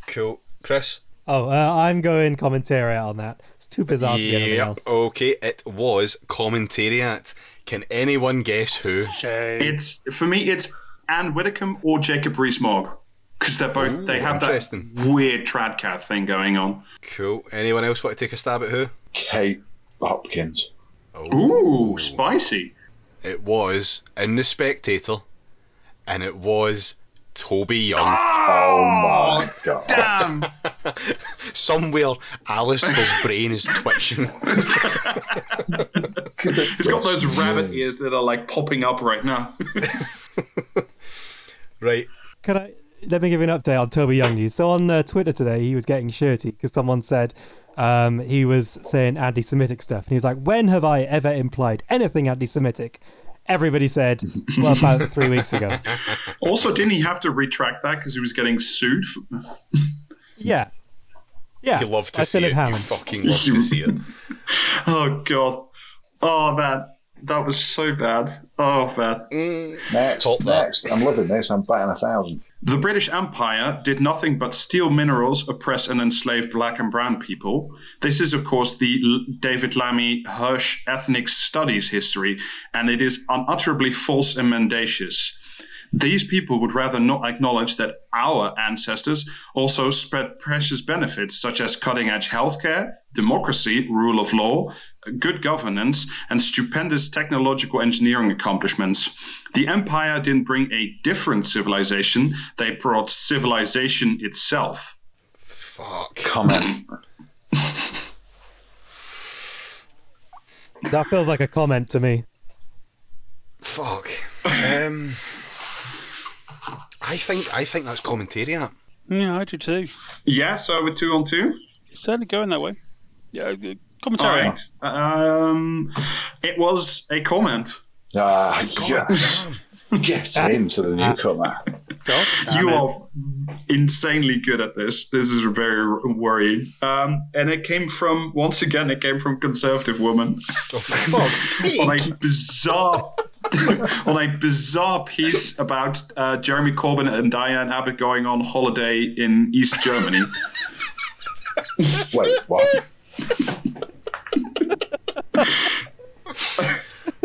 Cool. Chris? Oh, uh, I'm going commentariat on that. It's too bizarre to be anything Yeah, else. okay, it was commentariat. Can anyone guess who? Shame. It's for me. It's Anne Widdecombe or Jacob Rees-Mogg because they're both. they have that interesting. weird tradcat thing going on. Cool. Anyone else want to take a stab at who? Kate Hopkins. Oh. Ooh, spicy. It was in The Spectator, and it was Toby Young. Oh my god. Damn. Somewhere, Alistair's brain is twitching. He's got those rabbit ears that are like popping up right now. right. Can I let me give you an update on Toby Young news? So on uh, Twitter today, he was getting shirty because someone said um, he was saying anti-Semitic stuff, and he was like, "When have I ever implied anything anti-Semitic?" Everybody said, "Well, about three weeks ago." also, didn't he have to retract that because he was getting sued? For... Yeah, yeah. You love to I see Philip it. You fucking love to see it. Oh god. Oh man, that was so bad. Oh man. Mm, next, Top that. next. I'm loving this. I'm batting a thousand. The British Empire did nothing but steal minerals, oppress and enslave black and brown people. This is, of course, the David Lammy Hirsch ethnic studies history, and it is unutterably false and mendacious. These people would rather not acknowledge that our ancestors also spread precious benefits such as cutting edge healthcare, democracy, rule of law, good governance, and stupendous technological engineering accomplishments. The empire didn't bring a different civilization, they brought civilization itself. Fuck. Comment. That feels like a comment to me. Fuck. Um, I think I think that's commentariat. Yeah, I do too. Yeah, so we're two on two. It's Certainly going that way. Yeah, uh, commentary. right. Um, it was a comment. Ah, yes. Get into the newcomer. God, you it. are insanely good at this. This is very worrying. Um, and it came from once again, it came from conservative woman Oh, for fuck's on a bizarre. on a bizarre piece about uh, Jeremy Corbyn and Diane Abbott going on holiday in East Germany. Wait, what?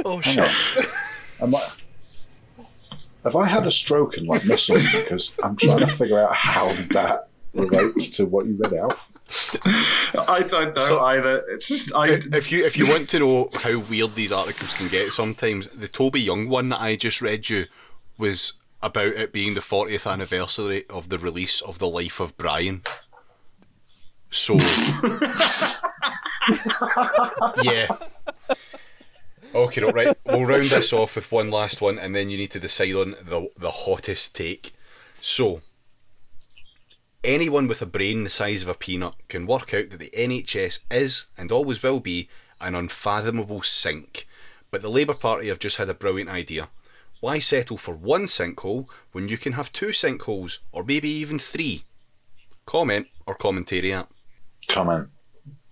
Oh Hang shit. on. Am I, have I had a stroke and like missed something? Because I'm trying to figure out how that relates to what you read out. I don't know So- either. It's just I. If you if you want to know how weird these articles can get, sometimes the Toby Young one that I just read you was about it being the 40th anniversary of the release of The Life of Brian. So, yeah. Okay, right. We'll round this off with one last one, and then you need to decide on the the hottest take. So, anyone with a brain the size of a peanut can work out that the NHS is and always will be an unfathomable sink. But the Labour Party have just had a brilliant idea. Why settle for one sinkhole when you can have two sinkholes, or maybe even three? Comment or commentariat. Comment.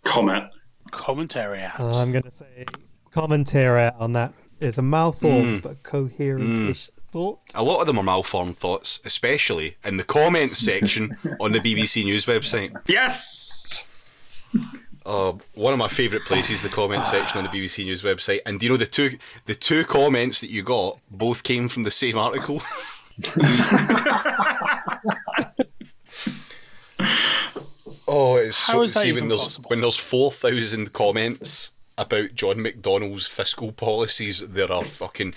comment. Commentary. out. Uh, I'm going to say commentary on that is It's a malformed but coherent-ish thought. A lot of them are malformed thoughts, especially in the comments section on the BBC News website. Yes. Uh, one of my favourite places, the comment section on the BBC News website. And do you know the two the two comments that you got both came from the same article? oh, it's How so is see even when there's possible? when there's four thousand comments about John McDonnell's fiscal policies, there are fucking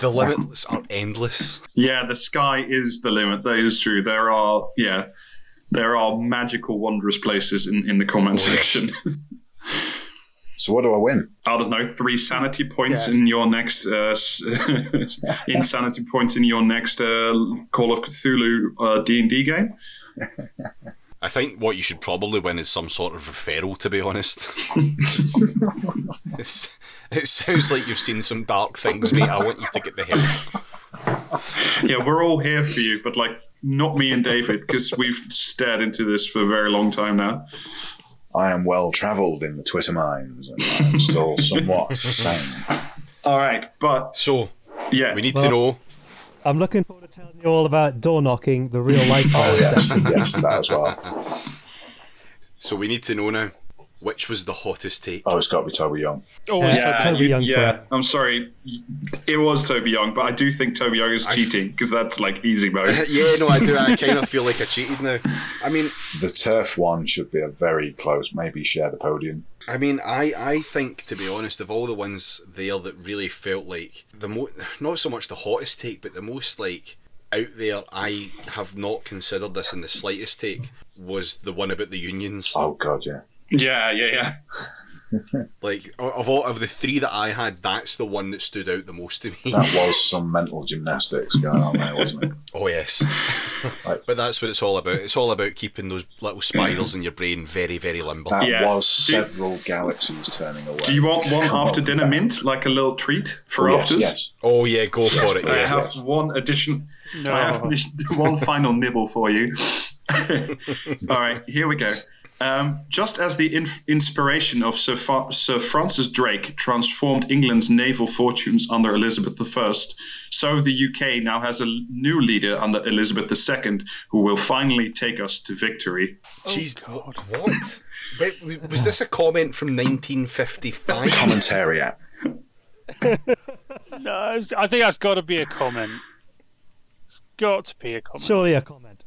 the limits are endless. Yeah, the sky is the limit. That is true. There are yeah, there are magical, wondrous places in in the comment Oh, yes. section. So what do I win? I don't know, three sanity points Yeah. in your next uh, insanity points in your next uh, Call of Cthulhu uh, D and D game. I think what you should probably win is some sort of referral, to be honest. it's, it sounds like you've seen some dark things, mate. I want you to get the help. Yeah, we're all here for you, but like not me and David because we've stared into this for a very long time now. I am well travelled in the Twitter mines and I am still somewhat sane. All right, but So, yeah, we need to know. I'm looking forward to telling you all about door knocking, the real life. Oh, yes, yes, that as well. So we need to know now which was the hottest take. Oh, it's got to be Toby Young. Oh, Always Yeah. Toby you- Young Yeah, forever. I'm sorry. It was Toby Young, but I do think Toby Young is I- cheating because that's like easy mode. yeah, no, I do. I kind of feel like I cheated now. I mean, The turf one should be a very close, maybe share the podium. I mean, I, I think to be honest, of all the ones there that really felt like the mo not so much the hottest take, but the most like out there. I have not considered this in the slightest take. Was the one about the unions? Oh God, yeah. Yeah, yeah, yeah. Like of all of the three that I had, that's the one that stood out the most to me. That was some mental gymnastics going on there, wasn't it? Oh yes, Right. but that's what it's all about. It's all about keeping those little spirals in your brain very, very limber. That Yeah. was Do- several galaxies turning away. Do you want one after on, dinner man. mint, like a little treat for oh, Yes, afters? yes. Oh yeah, go for it. I have yes. one addition. No. I have one final nibble for you. All right, here we go. Um, just as the inf- inspiration of Sir, Fa- Sir Francis Drake transformed England's naval fortunes under Elizabeth I, so the UK now has a new leader under Elizabeth II who will finally take us to victory. Jeez, wh- what? Wait, was this a comment from 1955? Commentariat. No, I think that's got to be a comment. Got to be a comment. Surely a comment.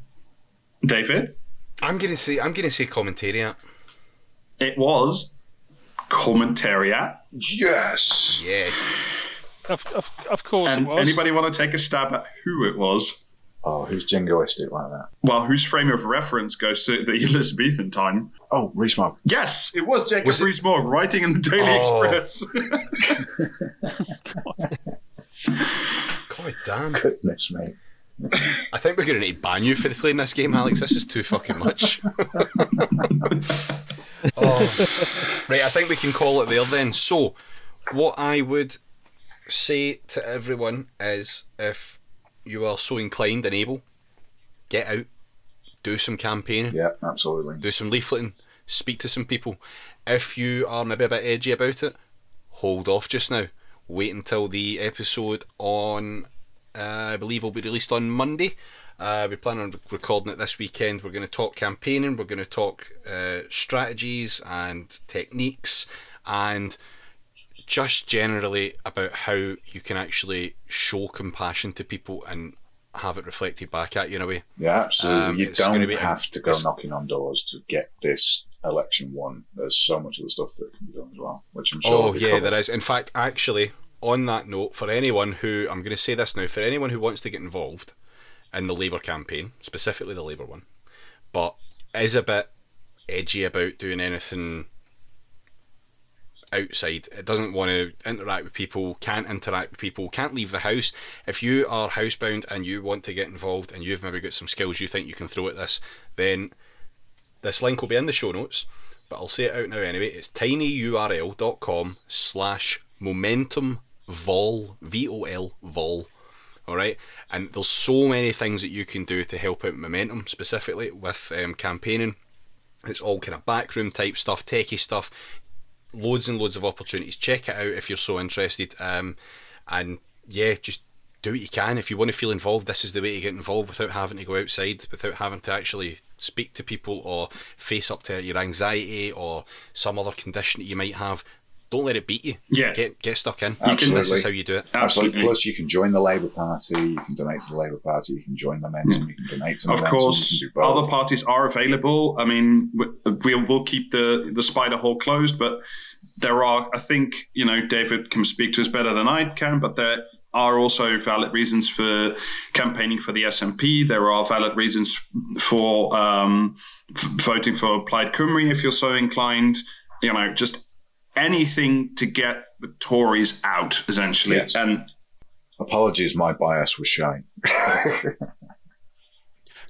David, I'm gonna say I'm gonna say commentariat. it was commentariat. Yes. Yes. Of, of, of course And it was. anybody want to take a stab at who it was? Oh, who's jingoistic like that? Well, whose frame of reference goes to the Elizabethan time? Oh, Rees Mogg. Yes, it was Jacob Was it- Rees-Mogg writing in the Daily Oh. Express. God damn. Goodness me. I think we're gonna need to ban you for playing this game, Alex. This is too fucking much. oh. Right, I think we can call it there then. So, what I would say to everyone is if you are so inclined and able, get out, do some campaigning. Yeah, absolutely. do some leafleting, speak to some people. If you are maybe a bit edgy about it, hold off just now. Wait until the episode on, uh, I believe, will be released on Monday. Uh, we plan on recording it this weekend. We're going to talk campaigning, we're going to talk uh, strategies and techniques, and just generally about how you can actually show compassion to people and have it reflected back at you in a way. Yeah, absolutely. Um, you don't be- have to go knocking on doors to get this election won. There's so much of the stuff that can be done as well, which I'm sure. Oh yeah, covered. there is. In fact, actually, on that note, for anyone who I'm going to say this now, for anyone who wants to get involved in the Labour campaign, specifically the Labour one, but is a bit edgy about doing anything outside. It doesn't want to interact with people, can't interact with people, can't leave the house. If you are housebound and you want to get involved and you've maybe got some skills you think you can throw at this, then this link will be in the show notes, but I'll say it out now anyway. It's tinyurl.com slash momentum vol, V-O-L, vol. Alright? And there's so many things that you can do to help out momentum, specifically with um, campaigning. It's all kind of backroom type stuff, techie stuff, loads and loads of opportunities. Check it out if you're so interested. Um, and yeah, just do what you can. If you want to feel involved, this is the way to get involved without having to go outside, without having to actually speak to people or face up to your anxiety or some other condition that you might have. Don't let it beat you. Yeah. Get get stuck in. Absolutely. This is how you do it. Absolutely. Absolutely. Plus, you can join the Labour Party. You can donate to the Labour Party. You can join Momentum. You can donate to Of course, you can do both. other parties are available. I mean, we will keep the the spider hole closed, but there are. I think you know David can speak to us better than I can, but there are also valid reasons for campaigning for the SNP. There are valid reasons for um, f- voting for Plaid Cymru if you're so inclined. You know, just anything to get the Tories out, essentially. Yes. And Apologies, my bias was shy.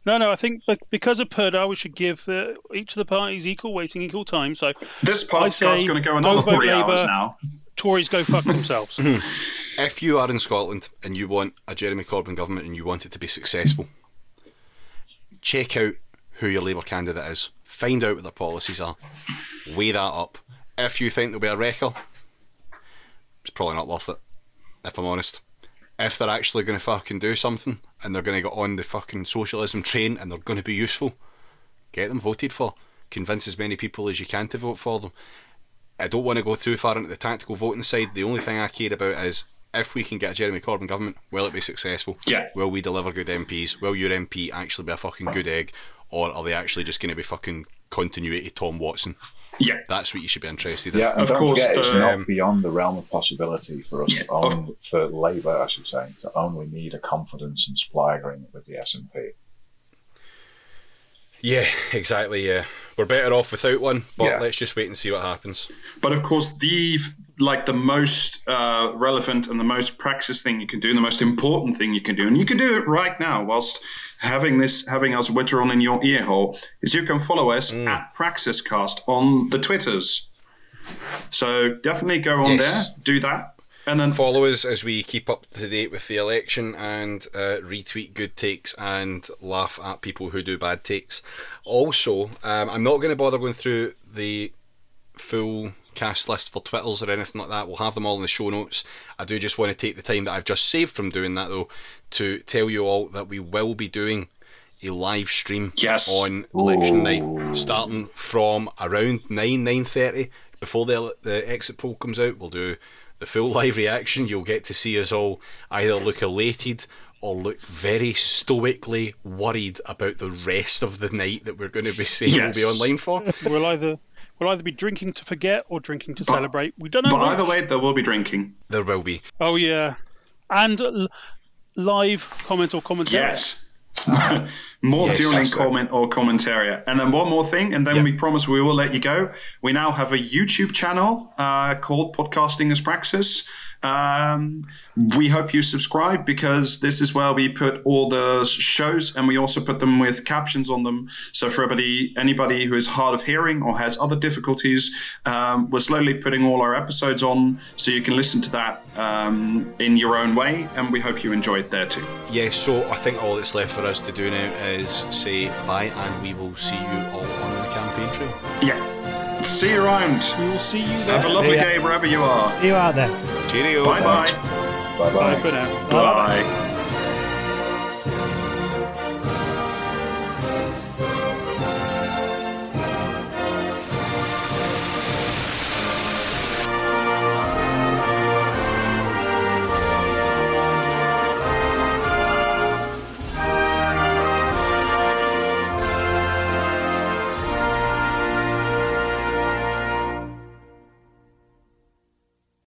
No, no, I think because of purdah, we should give uh, each of the parties equal weighting, equal time. So this I podcast is going to go another don't three hours Labour. now. Tories go fuck themselves. If you are in Scotland and you want a Jeremy Corbyn government and you want it to be successful, check out who your Labour candidate is. Find out what their policies are. Weigh that up. If you think there'll be a wrecker, it's probably not worth it, if I'm honest. If they're actually going to fucking do something and they're going to get on the fucking socialism train and they're going to be useful, get them voted for. convince as many people as you can to vote for them. I don't want to go too far into the tactical voting side. The only thing I care about is if we can get a Jeremy Corbyn government, will it be successful? Yeah. Will we deliver good MPs? Will your MP actually be a fucking good egg? Or are they actually just going to be fucking continuity Tom Watson? Yeah. That's what you should be interested in. Yeah, and Of don't course, forget, it's the- not beyond the realm of possibility for us Yeah, to own, for Labour, I should say, to only need a confidence and supply agreement with the SNP. Yeah, exactly. Yeah, we're better off without one, but Yeah. let's just wait and see what happens. But of course, the like the most uh, relevant and the most praxis thing you can do, and the most important thing you can do, and you can do it right now whilst having this having us witter on in your ear hole, is you can follow us at Praxiscast on the Twitters. So definitely go on Yes. there, do that, and then Follow us as we keep up to date with the election and uh, retweet good takes and laugh at people who do bad takes. Also, um, I'm not going to bother going through the full cast list for Twitters or anything like that. We'll have them all in the show notes. I do just want to take the time that I've just saved from doing that though to tell you all that we will be doing a live stream Yes. on election night starting from around 9 9.30 before the, the exit poll comes out we'll do the full live reaction you'll get to see us all either look elated or look very stoically worried about the rest of the night that we're going to be saying Yes. we'll be online for We'll either we'll either be drinking to forget or drinking to celebrate. We don't know. but which. either way, there will be drinking. there will be Oh yeah, and l- live comment or commentary. Yes. more Yes. dueling comment or commentariat. And then one more thing, and then Yeah. we promise we will let you go. We now have a YouTube channel uh, called Podcasting as Praxis. Um, we hope you subscribe because this is where we put all the shows and we also put them with captions on them. So for everybody, anybody who is hard of hearing or has other difficulties, um, we're slowly putting all our episodes on so you can listen to that um, in your own way. And we hope you enjoy it there too. yes so I think all that's left for us to do now is say bye and we will see you all on the campaign trail Yeah. See you around. We will see you there. Have a lovely Yeah. day wherever you are. You out there. cheerio Bye bye. Bye bye. Bye for now. Bye.